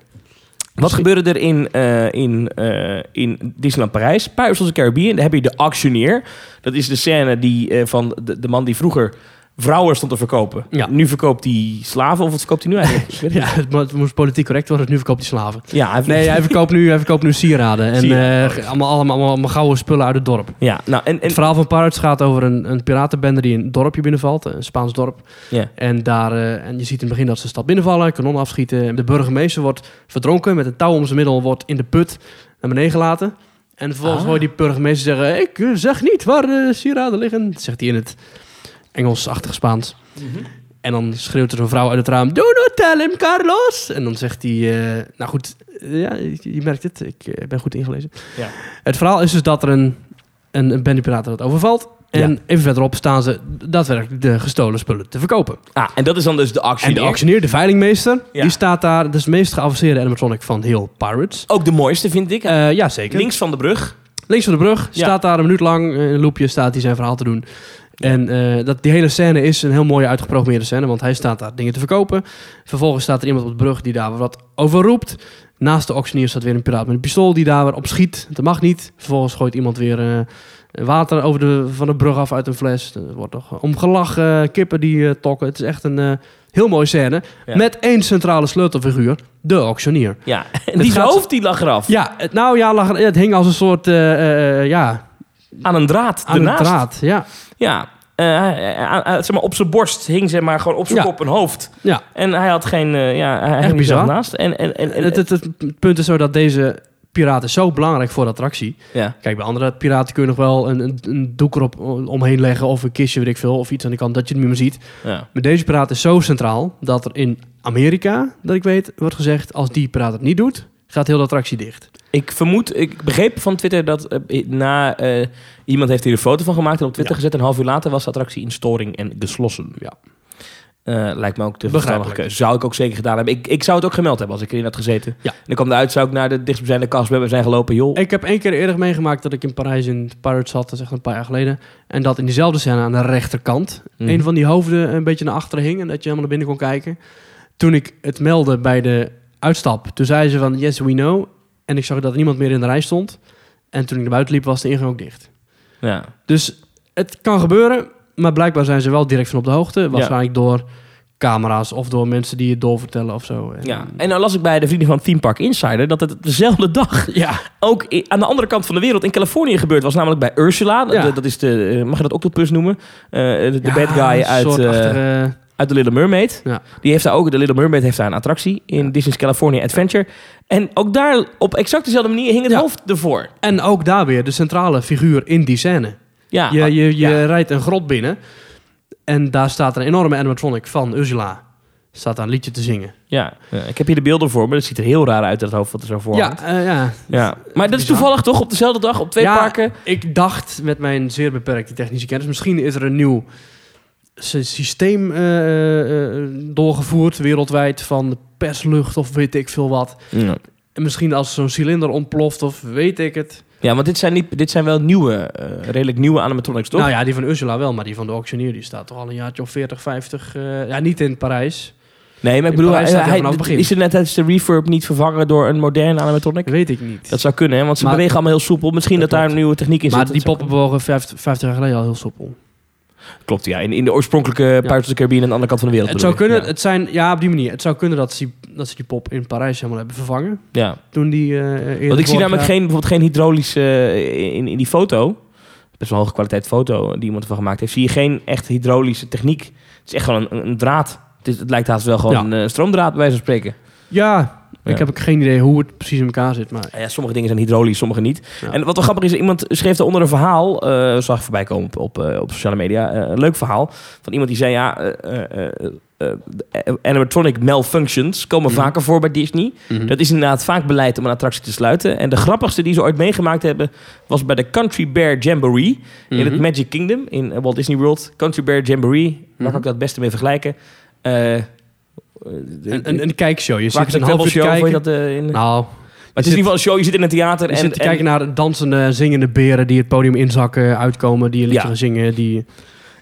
Wat gebeurde er in, eh, in, eh, in Disneyland Parijs? Pirates of the Caribbean. Daar heb je de actioneer. Dat is de scène die, eh, van de, de man die vroeger vrouwen stond te verkopen. Ja. Nu verkoopt hij slaven, of wat verkoopt hij nu eigenlijk? Ik weet <laughs> het Ja, het, mo- het moest politiek correct worden, dus nu verkoopt hij slaven. Ja, hij Nee, hij verkoopt nu, hij verkoopt nu sieraden. En eh, allemaal, allemaal, allemaal, gouden spullen uit het dorp. ja, nou, en, en Het verhaal van Pirates gaat over een, een piratenbende die een dorpje binnenvalt. Een Spaans dorp. ja. En, daar, eh, en je ziet in het begin dat ze de stad binnenvallen, kanonnen afschieten. De burgemeester wordt verdronken met een touw om zijn middel, wordt in de put naar beneden gelaten. En vervolgens Ah. hoor je die burgemeester zeggen, ik eh, zeg niet waar de sieraden liggen. Dat zegt hij in het Engelsachtig Spaans. En dan schreeuwt er zo'n vrouw uit het raam, do not tell him, Carlos. En dan zegt hij, eh, nou goed, eh, ja, je je merkt het, ik eh, ben goed ingelezen. Ja. Het verhaal is dus dat er een, een, een piraten dat overvalt. En Ja. even verderop staan ze daadwerkelijk de gestolen spullen te verkopen. Ah, en dat is dan dus de actie. En de auctioneer, de veilingmeester, Ja. die staat daar. Dat is de meest geavanceerde animatronic van heel Pirates. Ook de mooiste, vind ik. Ja, zeker. Links van de brug. Links van de brug staat daar een minuut lang in een loopje staat hij zijn verhaal te doen. En eh, dat, die hele scène is een heel mooie uitgeprogrammeerde scène, want hij staat daar dingen te verkopen. Vervolgens staat er iemand op de brug die daar wat over roept. Naast de auctioneer staat weer een piraat met een pistool die daar weer op schiet. Dat mag niet. Vervolgens gooit iemand weer eh, water over de, van de brug af uit een fles. Er wordt nog om gelachen, kippen die eh, tokken. Het is echt een heel mooie scène. Ja. Met één centrale sleutelfiguur, de auctioneer. Ja, en die hoofd die lag eraf. Ja, het, nou ja, lag, het hing als een soort, ja, Aan een draad aan een ernaast. draad. Ja, Ja. Eh, hij- hij- zeg maar, op zijn borst hing zeg maar, gewoon op zijn Ja. kop een hoofd. ja. En hij had geen... eh, ja, hij er bizar. naast. En, en, en, en- het, het, het punt is zo dat deze piraat is zo belangrijk voor de attractie. ja. Kijk, bij andere piraten kun je nog wel een, een, een doek erop omheen leggen of een kistje, weet ik veel, of iets aan de kant dat je het niet meer ziet. Ja. Maar deze piraat is zo centraal dat er in Amerika, dat ik weet, wordt gezegd, als die piraat het niet doet, gaat heel de attractie dicht. Ik vermoed, ik begreep van Twitter dat eh, na eh, iemand heeft hier een foto van gemaakt en op Twitter Ja. gezet. Een half uur later was de attractie in storing en geslossen. Ja. Eh, lijkt me ook de verstandige keuze. Zou ik ook zeker gedaan hebben. Ik, ik zou het ook gemeld hebben als ik erin had gezeten. Ja. En dan kwam eruit, zou ik naar de dichtstbijzijnde kast we zijn gelopen. Joh, Ik heb één keer eerder meegemaakt dat ik in Parijs in Pirates zat, dat is echt een paar jaar geleden. En dat in diezelfde scène aan de rechterkant Mhm. een van die hoofden een beetje naar achteren hing en dat je helemaal naar binnen kon kijken. Toen ik het meldde bij de uitstap, toen zei ze van yes we know. En ik zag dat er niemand meer in de rij stond. En toen ik naar buiten liep was de ingang ook dicht. Ja. Dus het kan gebeuren, maar blijkbaar zijn ze wel direct van op de hoogte. Waarschijnlijk door camera's of door mensen die het doorvertellen of zo. En, ja. En nou las ik bij de vrienden van Theme Park Insider dat het dezelfde dag ja, ook aan de andere kant van de wereld in Californië gebeurd was. Namelijk bij Ursula. Ja. Dat, dat is de, eh, mag je dat octopus noemen? Eh, de de Ja, bad guy uit... uit The Little Mermaid. Ja. Die heeft daar ook, The Little Mermaid heeft daar een attractie in Disney's California Adventure. En ook daar op exact dezelfde manier hing het Ja. hoofd ervoor. En ook daar weer de centrale figuur in die scène. Ja, Je, je, je ja. rijdt een grot binnen en daar staat een enorme animatronic van Ursula. Staat daar een liedje te zingen. ja. Ja, ik heb hier de beelden voor me. Dat ziet er heel raar uit, dat hoofd wat er zo voor Ja, eh, ja. ja. Maar dat is toevallig toch op dezelfde dag op twee Ja, parken? Ik dacht met mijn zeer beperkte technische kennis, misschien is er een nieuw systeem eh, eh, doorgevoerd wereldwijd van perslucht of weet ik veel wat. Ja. En misschien als zo'n cilinder ontploft of weet ik het. Ja, want dit zijn, niet, dit zijn wel nieuwe, eh, redelijk nieuwe animatronics, toch? Nou ja, die van Ursula wel, maar die van de auctioneer die staat toch al een jaartje of 40, 50. eh, ja, niet in Parijs. nee, maar ik in bedoel, hij, hij begin. is er net tijdens de refurb niet vervangen door een moderne animatronic? Weet ik niet. Dat zou kunnen, hè? want ze Maar- bewegen allemaal heel soepel. Misschien dat, Dat daar een nieuwe techniek in maar zit. die Dat zou poppen bewogen 50, 50 jaar geleden al heel soepel. Klopt, ja. In, in de oorspronkelijke Pirates of the Caribbean aan de andere kant van de wereld. Het zou kunnen, je? het zijn, ja, op die manier. Het zou kunnen dat ze, dat ze die pop in Parijs helemaal hebben vervangen. Ja. ja. Toen die eerder Want ik zie namelijk geen, bijvoorbeeld geen hydraulische... eh, in, in die foto, best wel hoge kwaliteit foto die iemand ervan gemaakt heeft... zie je geen echt hydraulische techniek. Het is echt gewoon een, een draad. Het, is, het lijkt haast wel gewoon Ja. een eh, stroomdraad, bij wijze van spreken. Ja, Ja. Ik heb ook geen idee hoe het precies in elkaar zit. Maar Ja, sommige dingen zijn hydraulisch, sommige niet. Ja. En wat wel grappig is, iemand schreef daaronder een verhaal, eh, zag ik voorbij komen op, op, eh, op sociale media, eh, een leuk verhaal van iemand die zei, ja, eh, eh, eh, eh, animatronic malfunctions komen Mhm. vaker voor bij Disney. Dat is inderdaad vaak beleid om een attractie te sluiten. En de grappigste die ze ooit meegemaakt hebben, was bij de Country Bear Jamboree in het Mhm. Magic Kingdom in Walt Disney World. Country Bear Jamboree, waar Mhm. kan ik dat het beste mee vergelijken? Een, een, een kijkshow. Je zit een half uur Show, je dat eh, in... Nou, Maar het is in ieder geval een show, je zit in een theater je en... zit te en- kijken naar dansende, zingende beren die het podium inzakken, uitkomen, die een liedje Ja. gaan zingen. Die...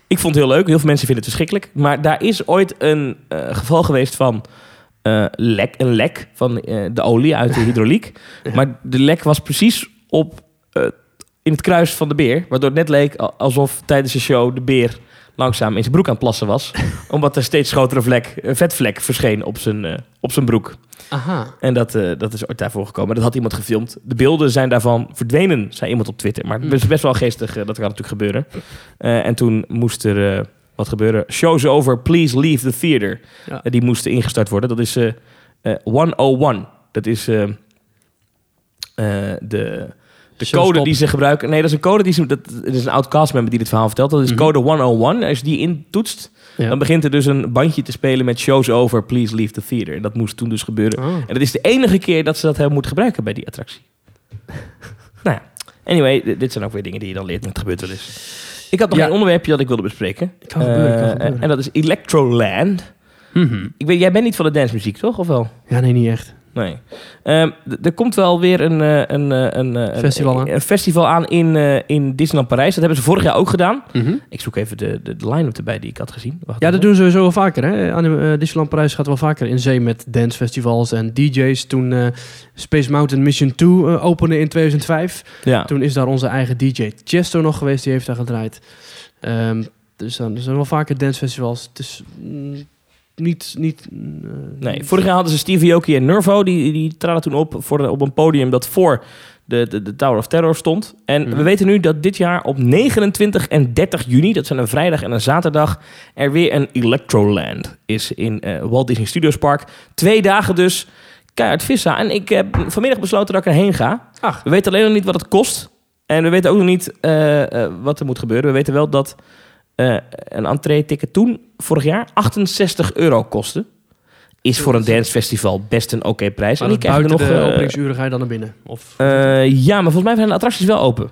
Ik vond het heel leuk. Heel veel mensen vinden het verschrikkelijk. Maar daar is ooit een eh, geval geweest van eh, lek, een lek van eh, de olie uit de <laughs> hydrauliek. Ja. Maar de lek was precies op, eh, in het kruis van de beer. Waardoor het net leek alsof tijdens de show de beer langzaam in zijn broek aan het plassen was. <laughs> omdat er steeds grotere vlek, een vetvlek verscheen op zijn, eh, op zijn broek. Aha. En dat, eh, dat is ooit daarvoor gekomen. Dat had iemand gefilmd. De beelden zijn daarvan verdwenen, zei iemand op Twitter. Maar het is best wel geestig, eh, dat kan natuurlijk gebeuren. Eh, en toen moest er... eh, wat gebeuren? Shows over, please leave the theater. Ja. Eh, die moesten ingestart worden. Dat is eh eh 101. Dat is eh, eh, de, de Show code stop. die ze gebruiken. Nee, dat is een code die ze... Dat, dat is een oud castmember die dit verhaal vertelt. Dat is Mhm. code 101. Als je die intoetst, Ja. dan begint er dus een bandje te spelen met shows over, please leave the theater. En dat moest toen dus gebeuren. Oh. En dat is de enige keer dat ze dat hebben moeten gebruiken bij die attractie. <laughs> nou ja, anyway, dit zijn ook weer dingen die je dan leert, maar het gebeurt wel eens. Ik had nog Ja. een onderwerpje dat ik wilde bespreken. Kan gebeuren, kan Eh, gebeuren. En dat is Electroland. Mhm. Ik weet, jij bent niet van de dancemuziek, toch? Of wel? Ja, nee, niet echt. Nee. Ehm, er komt wel weer een, eh, een, eh, een, eh, een- Festival aan. een festival aan in, in Disneyland Parijs. Dat hebben ze vorig jaar ook gedaan. Mhm. Ik zoek even de, de, de line-up erbij die ik had gezien. Wacht Ja, dat doen ze sowieso wel vaker. Hè? Eh, Disneyland Parijs gaat wel vaker in zee met dancefestivals en DJ's. Toen Space Mountain Mission 2 eh, opende in 2005. Ja. Toen is daar onze eigen DJ Chesto nog geweest. Die heeft daar gedraaid. Ehm, dus dan, er zijn wel vaker dancefestivals. Het is mm, niet... niet eh, Nee, vorig jaar hadden ze Steve Aoki en Nervo. Die, die traden toen op voor, op een podium dat voor de, de, de Tower of Terror stond. En Mhm. we weten nu dat dit jaar op 29 en 30 juni, dat zijn een vrijdag en een zaterdag, er weer een Electroland is in eh, Walt Disney Studios Park. Twee dagen dus, keihard vissa. En ik heb vanmiddag besloten dat ik erheen ga. Ach. We weten alleen nog niet wat het kost. En we weten ook nog niet eh, wat er moet gebeuren. We weten wel dat eh, een entree-ticket toen, vorig jaar, 68 euro kostte. Is voor een dancefestival best een oké prijs. Maar en die krijgen buiten nog... de eh, openingsuren ga je dan naar binnen? Of, eh, ja, maar volgens mij zijn de attracties wel open.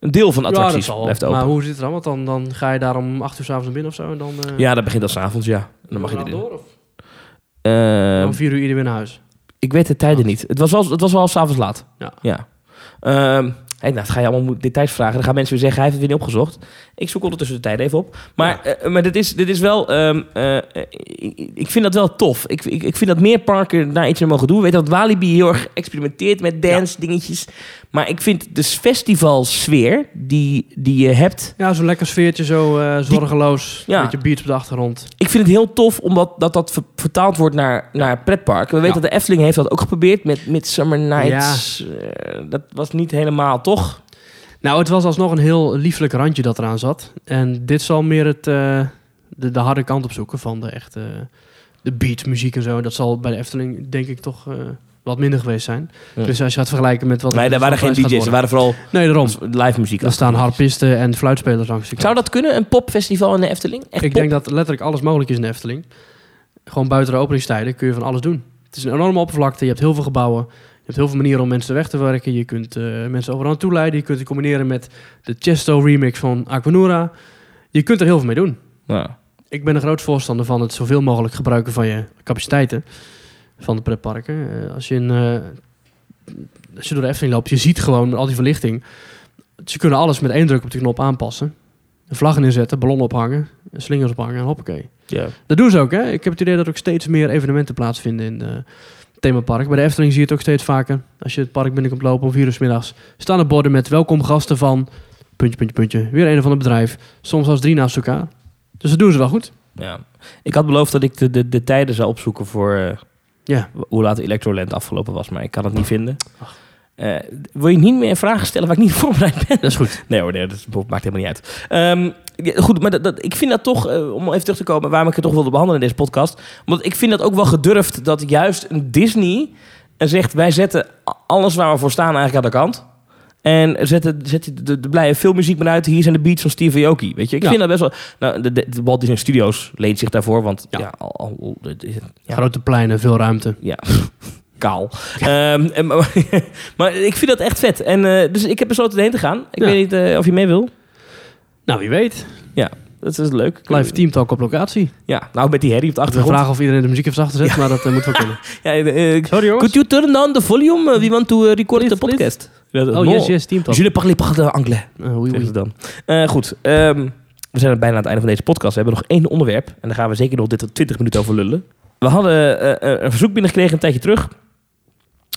Een deel van de Ja, attracties wel. blijft open. Maar hoe zit het dan? Want dan, dan ga je daar om 8 uur s'avonds naar binnen of zo. En dan, eh, Ja, dat begint al s'avonds, ja. En dan mag je erin. door? Of om 4 uur ieder weer naar huis? ik weet de tijden niet. Het was wel, het was wel s'avonds laat. Ja. ja. Ehm, hey, nou, dan ga je allemaal details vragen. Dan gaan mensen weer zeggen, hij heeft het weer niet opgezocht. Ik zoek ondertussen de tijd even op. Maar, eh, maar dit, is, dit is wel... ehm, eh, ik, vind dat wel tof. Ik, ik, ik vind dat meer parken daar iets mee mogen doen. We weten dat Walibi heel erg experimenteert met dance dingetjes. Maar ik vind de festivalsfeer die, die je hebt... Ja, zo'n lekker sfeertje, zo eh, zorgeloos. Ja. Een beetje beats op de achtergrond. Ik vind het heel tof omdat dat, dat ver- vertaald wordt naar, naar pretparken. We weten dat de Efteling heeft dat ook geprobeerd met Midsummer Nights. Dat was niet helemaal, toch? Nou, het was alsnog een heel lieflijk randje dat eraan zat. En dit zal meer het, eh, de, de harde kant opzoeken van de echte de beat, muziek en zo. Dat zal bij de Efteling, denk ik, toch eh, wat minder geweest zijn. Ja. Dus als je gaat vergelijken met wat... Nee, daar waren geen DJ's. Er waren vooral Nee, daarom. live muziek. Er staan harpisten en fluitspelers langs de kant. Zou dat kunnen, een popfestival in de Efteling? Echt Ik pop? denk dat letterlijk alles mogelijk is in de Efteling. Gewoon buiten de openingstijden kun je van alles doen. Het is een enorme oppervlakte. Je hebt heel veel gebouwen. Hebt heel veel manieren om mensen weg te werken. Je kunt eh, mensen overal naartoe leiden. Je kunt het combineren met de Chesto remix van Aquanura. Je kunt er heel veel mee doen. Ja. Ik ben een groot voorstander van het zoveel mogelijk gebruiken van je capaciteiten van de pretparken. Eh, als, je in, eh, als je door de Efteling loopt, je ziet gewoon al die verlichting. Ze kunnen alles met één druk op de knop aanpassen. Vlaggen inzetten, ballonnen ophangen, slingers ophangen en hoppakee. Ja. Dat doen ze ook, hè? Ik heb het idee dat er ook steeds meer evenementen plaatsvinden in de themapark. Bij de Efteling zie je het ook steeds vaker. Als je het park binnenkomt lopen om vier uur 's middags, staan er borden met welkom gasten van puntje, puntje, puntje. Weer een of ander bedrijf. Soms als drie naast elkaar. Dus dat doen ze wel goed. ja. Ik had beloofd dat ik de, de, de tijden zou opzoeken voor eh, Ja. hoe laat Electroland afgelopen was, maar ik kan het niet vinden. Eh, wil je niet meer vragen stellen waar ik niet <laughs> voorbereid ben? Dat is goed. Nee hoor, nee, dat maakt helemaal niet uit. Ehm, ja, goed, maar dat, dat, ik vind dat toch, eh, om even terug te komen waarom ik het toch wilde behandelen in deze podcast. Want ik vind dat ook wel gedurfd dat juist een Disney eh, zegt: wij zetten alles waar we voor staan eigenlijk aan de kant. En zetten, zetten de, de, de blije filmmuziek maar uit. Hier zijn de beats van Steve Aoki. Weet je, ik Ja. vind dat best wel. Nou, de, de, de Walt Disney Studios leent zich daarvoor, want ja, Ja. al, ja, Grote pleinen, veel ruimte. ja, <laughs> kaal. Ehm, en, maar, <laughs> maar ik vind dat echt vet. En, eh, dus ik heb besloten erheen te gaan. Ik Ja. weet niet eh, of je mee wil. Nou, wie weet. Dat is leuk. Live teamtalk op locatie. Ja, nou met die herrie op de We achtergrond. vragen of iedereen de muziek heeft afgezet, maar dat eh, moet wel kunnen. <laughs> Ja, eh, Sorry could you turn down the volume? Uh, we want to uh, record the Please, podcast. Oh, yes, yes, teamtalk. Je ne parlez pas de anglais. Uh, Zeggen oei. ze dan. Goed, ehm, we zijn bijna aan het einde van deze podcast. We hebben nog één onderwerp. En daar gaan we zeker nog dit 20 minuten over lullen. We hadden een verzoek binnengekregen een tijdje terug.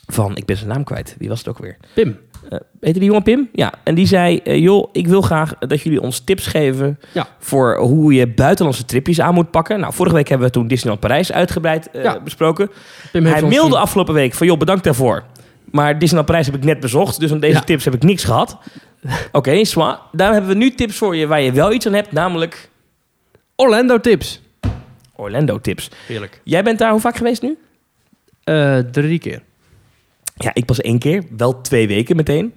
Van, ik ben zijn naam kwijt. Wie was het ook weer? Pim. Eh heette die jongen Pim? Ja. En die zei, eh, joh, ik wil graag dat jullie ons tips geven Ja. voor hoe je buitenlandse tripjes aan moet pakken. Nou, vorige week hebben we toen Disneyland Parijs uitgebreid eh, Ja. besproken. Pim heeft Hij mailde afgelopen week van, joh, bedankt daarvoor. Maar Disneyland Parijs heb ik net bezocht, dus aan deze Ja. tips heb ik niks gehad. <laughs> Oké, zwaar. Daar hebben we nu tips voor je waar je wel iets aan hebt, namelijk Orlando tips. Orlando tips. Heerlijk. Jij bent daar hoe vaak geweest nu? Drie keer. Ja, ik pas één keer. Wel twee weken meteen.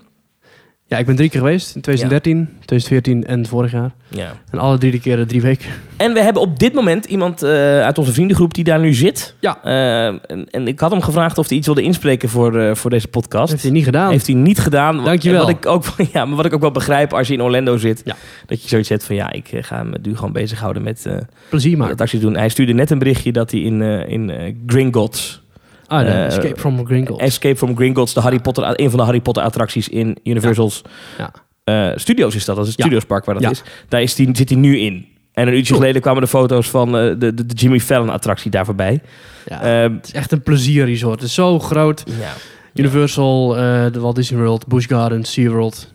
Ja, ik ben drie keer geweest. In 2013, 2014 en vorig jaar. Ja. En alle drie de keren drie weken. En we hebben op dit moment iemand eh, uit onze vriendengroep die daar nu zit. Ja. Eh, en, en ik had hem gevraagd of hij iets wilde inspreken voor, eh, voor deze podcast. Dat heeft hij niet gedaan. Heeft hij niet gedaan. Dankjewel. Wat ik ook, <laughs> ja, maar wat ik ook wel begrijp als je in Orlando zit. Ja. Dat je zoiets hebt van ja, ik ga me nu gewoon bezighouden met Plezier maken. acties doen. Hij stuurde net een berichtje dat hij in, in Gringotts, Ah, Eh, Escape from Gringotts. Escape from Gringotts, de Harry Potter, een van de Harry Potter attracties in Universal's Ja. eh, Studios is dat. Dat is het. Studiospark waar dat is. Daar is die, zit hij nu in. En een uurtje Cool. geleden kwamen de foto's van eh, de, de, de Jimmy Fallon attractie daar voorbij. Ja, Ehm, het is echt een plezierresort. Het is zo groot. ja. Universal, de Walt Disney World, Busch Gardens, SeaWorld.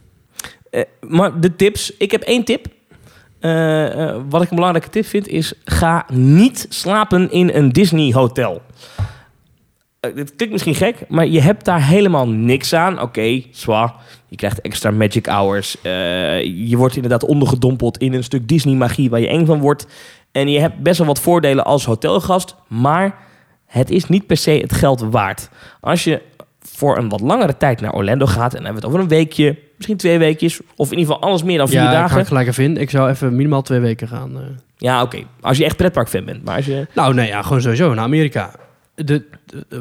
Maar de tips, ik heb één tip. Wat ik een belangrijke tip vind is: ga niet slapen in een Disney hotel. Eh, dit klinkt misschien gek, maar je hebt daar helemaal niks aan. Oké, zwaar. Je krijgt extra magic hours. Eh, je wordt inderdaad ondergedompeld in een stuk Disney magie waar je eng van wordt. En je hebt best wel wat voordelen als hotelgast, maar het is niet per se het geld waard. Als je voor een wat langere tijd naar Orlando gaat, en dan hebben we het over een weekje, misschien twee weekjes, of in ieder geval alles meer dan vier Ja, ik dagen. gelijk even in. Ik zou even minimaal twee weken gaan. eh. Ja, oké. Als je echt pretparkfan bent. Maar als je... Nou, nee, ja, gewoon sowieso naar Amerika. De-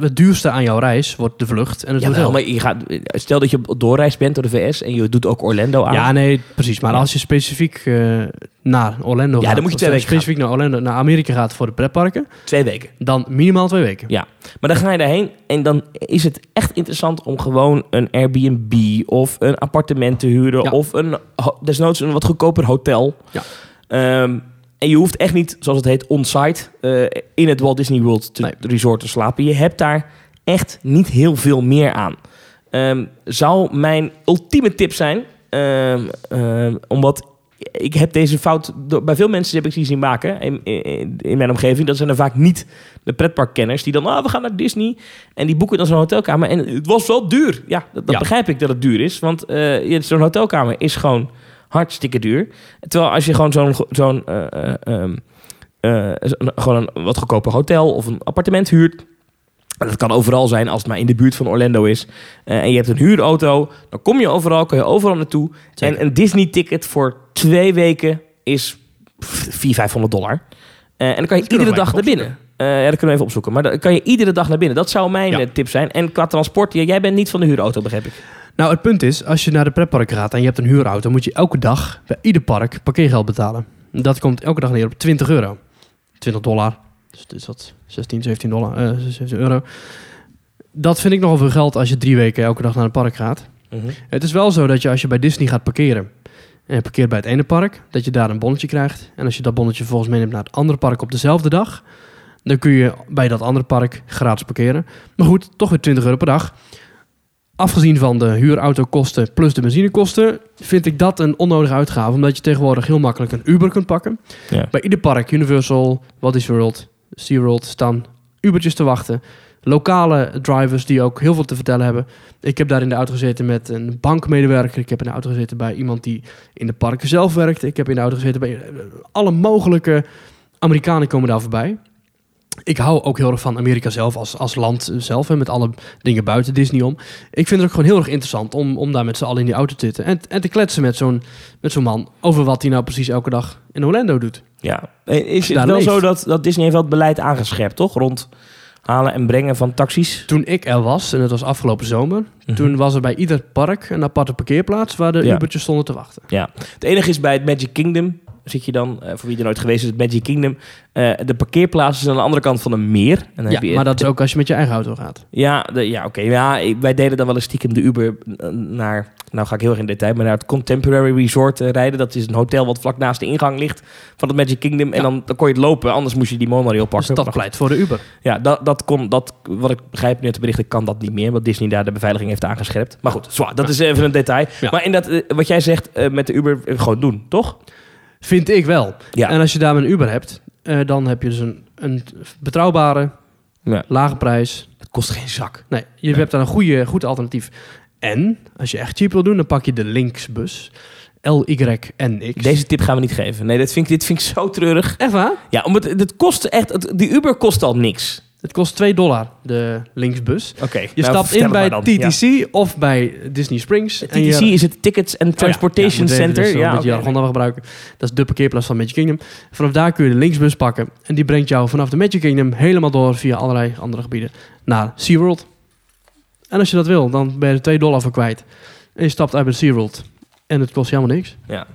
het duurste aan jouw reis wordt de vlucht en het Ja, hotel. maar je gaat, stel dat je op doorreis bent door de VS en je doet ook Orlando aan. Ja, nee, precies. Maar Ja. als je specifiek eh, naar Orlando Ja, gaat, dan moet je twee weken specifiek naar Orlando, naar Amerika gaat voor de pretparken, Twee weken. dan minimaal twee weken. Ja. Maar dan ga je daarheen en dan is het echt interessant om gewoon een Airbnb of een appartement te huren Ja. of een, desnoods een wat goedkoper hotel. Ja. Ehm, en je hoeft echt niet, zoals het heet, on-site eh, in het Walt Disney World te, Nee. resort te slapen. Je hebt daar echt niet heel veel meer aan. Ehm, zou mijn ultieme tip zijn, ehm, ehm, omdat ik heb deze fout bij veel mensen heb ik die zien maken in, in, in mijn omgeving. Dat zijn er vaak niet de pretparkkenners die dan, ah, we gaan naar Disney en die boeken dan zo'n hotelkamer en het was wel duur. Ja, dat, dat Ja. begrijp ik dat het duur is, want eh, zo'n hotelkamer is gewoon hartstikke duur. Terwijl als je gewoon zo'n zo'n eh, eh, ehm, eh, gewoon een wat goedkoper hotel of een appartement huurt. Dat kan overal zijn als het maar in de buurt van Orlando is. En je hebt een huurauto, dan kom je overal, kun je overal naartoe. Zeker. En een Disney-ticket voor twee weken is 400, 500 dollar. En dan kan je Dat iedere dag naar binnen. Ja, dat kunnen we even opzoeken. Maar dan kan je iedere dag naar binnen. Dat zou mijn Ja. tip zijn. En qua transport, jij bent niet van de huurauto, begrijp ik. Nou, het punt is, als je naar de pretpark gaat en je hebt een huurauto, moet je elke dag bij ieder park parkeergeld betalen. Dat komt elke dag neer op 20 euro. 20 dollar. Dus is dat 16, 17 dollar, eh 17 euro. Dat vind ik nogal veel geld als je drie weken elke dag naar een park gaat. Het is wel zo dat je als je bij Disney gaat parkeren en je parkeert bij het ene park, dat je daar een bonnetje krijgt. En als je dat bonnetje vervolgens meeneemt naar het andere park op dezelfde dag, dan kun je bij dat andere park gratis parkeren. Maar goed, toch weer 20 euro per dag. Afgezien van de huurautokosten plus de benzinekosten, vind ik dat een onnodige uitgave. Omdat je tegenwoordig heel makkelijk een Uber kunt pakken. Ja. Bij ieder park, Universal, Walt World, SeaWorld, staan Ubertjes te wachten. Lokale drivers die ook heel veel te vertellen hebben. Ik heb daar in de auto gezeten met een bankmedewerker. Ik heb in de auto gezeten bij iemand die in de parken zelf werkt. Ik heb in de auto gezeten bij eh, alle mogelijke Amerikanen komen daar voorbij. Ik hou ook heel erg van Amerika zelf als, als land zelf. En met alle dingen buiten Disney om. Ik vind het ook gewoon heel erg interessant om, om daar met z'n allen in die auto te zitten. En, en te kletsen met zo'n, met zo'n man over wat hij nou precies elke dag in Orlando doet. Ja. Eh, Is het wel leeft. zo dat, dat Disney heeft wel het beleid aangescherpt, toch? Rond halen en brengen van taxis. Toen ik er was, en het was afgelopen zomer, toen was er bij ieder park een aparte parkeerplaats waar de Mhm. Ja. Ubertjes stonden te wachten. Ja. Het enige is bij het Magic Kingdom zit je dan, eh, voor wie er nooit geweest is, het Magic Kingdom. Eh, de parkeerplaats is aan de andere kant van een meer. En dan Ja, heb je maar dat is ook als je met je eigen auto gaat. Ja, de, ja oké. Ja, wij deden dan wel eens stiekem de Uber eh, naar... Nou ga ik heel erg in detail, maar naar het Contemporary Resort rijden. Dat is een hotel wat vlak naast de ingang ligt van het Magic Kingdom. En dan, dan kon je het lopen, anders moest je die monorail pakken. Dus dat pleit voor de Uber. Ja, dat, dat kon, dat, wat ik begrijp nu uit de berichten, kan dat niet meer. Want Disney daar de beveiliging heeft aangescherpt. Maar goed, zwaar, dat is even een detail. Ja. Maar in dat, wat jij zegt met de Uber, gewoon doen, toch? Vind ik wel. Ja. En als je daar een Uber hebt, eh, dan heb je dus een, een betrouwbare, Ja. lage prijs. Het kost geen zak. Nee, je hebt daar een goede, goed alternatief. En als je echt cheap wil doen, dan pak je de Linksbus. L-Y-N-X. Deze tip gaan we niet geven. Nee, dit vind ik, dit vind ik zo treurig. Echt waar? Ja, omdat het, het kost echt, het, die Uber kost al niks. Het kost 2 dollar, de Linksbus. Oké. Je nou, stapt in bij. Ja. TTC of bij Disney Springs. en je- TTC is het Tickets and Transportation Oh ja, Center. dus, Ja, een beetje dat we gebruiken. Dat is de parkeerplaats van Magic Kingdom. Vanaf daar kun je de linksbus pakken. En die brengt jou vanaf de Magic Kingdom helemaal door via allerlei andere gebieden naar SeaWorld. En als je dat wil, dan ben je er 2 dollar voor kwijt. En je stapt uit bij SeaWorld. En het kost je helemaal niks. Ja.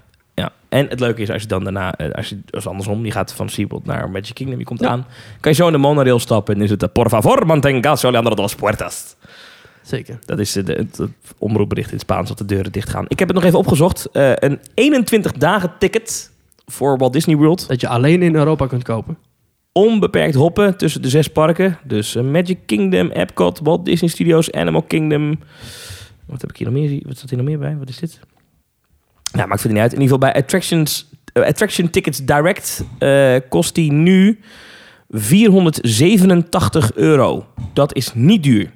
En het leuke is, als je dan daarna, eh, als je als andersom, je gaat van SeaWorld naar Magic Kingdom, je komt Ja. aan, kan je zo in de monorail stappen en is het eh, por favor, mantenga soleando las puertas. Zeker. Dat is eh, de, het, omroepbericht in het Spaans dat de deuren dicht gaan. Ik heb het nog even opgezocht. Een 21 dagen ticket voor Walt Disney World. Dat je alleen in Europa kunt kopen. Onbeperkt hoppen tussen de zes parken. Dus Magic Kingdom, Epcot, Walt Disney Studios, Animal Kingdom. Wat heb ik hier nog meer? Wat staat hier nog meer bij? Wat is dit? Ja, maakt verder niet uit. In ieder geval bij Attractions, eh, Attraction Tickets Direct eh, kost die nu 487 euro. Dat is niet duur.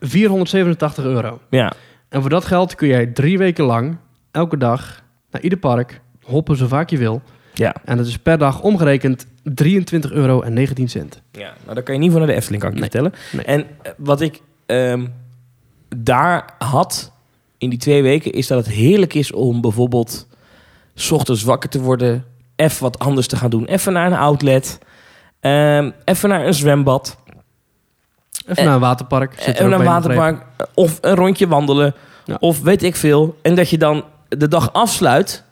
487 euro. Ja, En voor dat geld kun jij drie weken lang, elke dag, naar ieder park, hoppen zo vaak je wil. ja. En dat is per dag omgerekend 23 euro en 19 cent. Ja, nou daar kan je niet voor naar de Efteling, kan ik Nee. vertellen. Nee. En eh, wat ik ehm, daar had in die twee weken, is dat het heerlijk is om bijvoorbeeld 's ochtends wakker te worden, even wat anders te gaan doen. Even naar een outlet, ehm, even naar een zwembad, Even Eh, naar een waterpark. Zit er even naar een waterpark, eh, of een rondje wandelen, Ja. of weet ik veel. En dat je dan de dag afsluit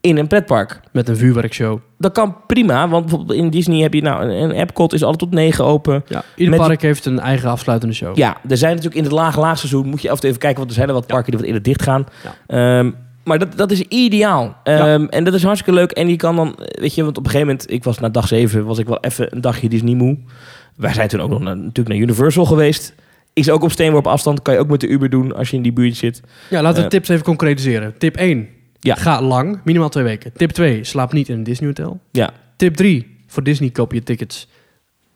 in een pretpark. Met een vuurwerkshow. Dat kan prima, want bijvoorbeeld in Disney heb je nou een Epcot is altijd tot negen open. Ja, ieder Met- park heeft een eigen afsluitende show. Ja, er zijn natuurlijk in het laag laagseizoen moet je af en toe even kijken, want er zijn er wat parken die wat eerder dicht gaan. Ja. Ehm, maar dat, dat is ideaal. Ehm, En dat is hartstikke leuk. En je kan dan, weet je, want op een gegeven moment, ik was na dag 7, was ik wel even een dagje Disney moe. Wij zijn toen ook nog naar, natuurlijk naar Universal geweest. Is ook op steenworp afstand, kan je ook met de Uber doen als je in die buurt zit. Ja, laten we Eh. tips even concretiseren. Tip 1. Ja. Ga lang, minimaal twee weken. Tip 2. Slaap niet in een Disney hotel. Ja, Tip 3. Voor Disney koop je tickets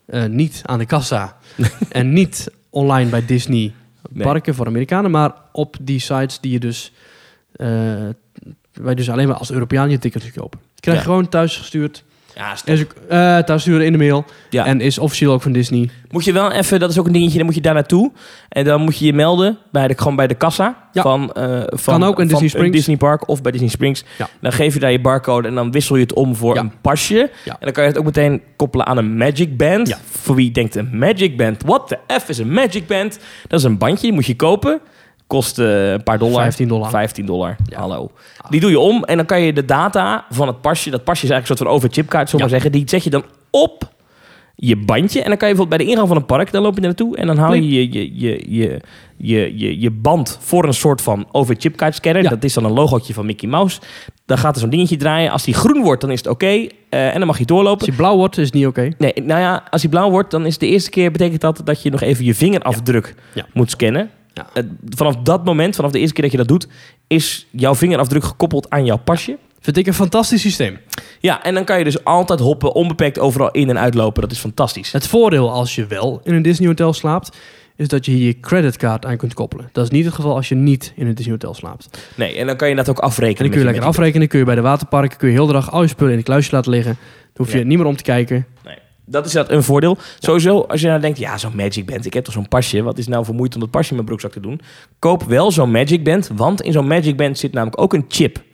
eh, niet aan de kassa. <laughs> en niet online bij Disney Nee. parken voor Amerikanen. Maar op die sites die je dus... eh waar je dus alleen maar als Europeaan je tickets kopen. Je krijgt Ja. gewoon thuis gestuurd. Ja. Is eh, thuis sturen in de mail. Ja. En is officieel ook van Disney. Moet je wel even, dat is ook een dingetje, dan moet je daar naartoe. En dan moet je je melden bij de, gewoon bij de kassa Ja. van, eh van, ook Disney Springs. Disney Park of bij Disney Springs. Ja. Dan geef je daar je barcode en dan wissel je het om voor Ja. een pasje. En dan kan je het ook meteen koppelen aan een Magic Band. Voor wie denkt een Magic Band, what the F is een Magic Band? Dat is een bandje, die moet je kopen. Kost een paar dollar. 15 dollar. 15 dollar, Ja. hallo. Die doe je om en dan kan je de data van het pasje... Dat pasje is eigenlijk een soort van overchipkaart, zullen we Ja. maar zeggen. Die zet je dan op je bandje. En dan kan je bijvoorbeeld bij de ingang van een park... dan loop je naartoe en dan hou je je, je, je, je, je, je, je band... voor een soort van overchipkaart scanner. Ja. Dat is dan een logootje van Mickey Mouse. Dan gaat er zo'n dingetje draaien. Als die groen wordt, dan is het oké. eh, en dan mag je doorlopen. Als je blauw wordt, is het niet oké. Nee, nou ja, als hij blauw wordt, dan is de eerste keer betekent dat dat je nog even je vingerafdruk Ja. moet scannen. Ja. Vanaf dat moment, vanaf de eerste keer dat je dat doet, is jouw vingerafdruk gekoppeld aan jouw pasje. Vind ik een fantastisch systeem. Ja, en dan kan je dus altijd hoppen, onbeperkt overal in en uitlopen. Dat is fantastisch. Het voordeel als je wel in een Disney hotel slaapt, is dat je hier je creditcard aan kunt koppelen. Dat is niet het geval als je niet in een Disney hotel slaapt. Nee, en dan kan je dat ook afrekenen. En dan kun je lekker afrekenen, kun je bij de waterparken, kun je heel de dag al je spullen in een kluisje laten liggen. Dan hoef je Ja. niet meer om te kijken. Nee, dat is dat een voordeel. Sowieso, als je nou denkt, ja, zo'n Magic Band, ik heb toch zo'n pasje. Wat is nou voor moeite om dat pasje in mijn broekzak te doen? Koop wel zo'n Magic Band, want in zo'n Magic Band zit namelijk ook een chip.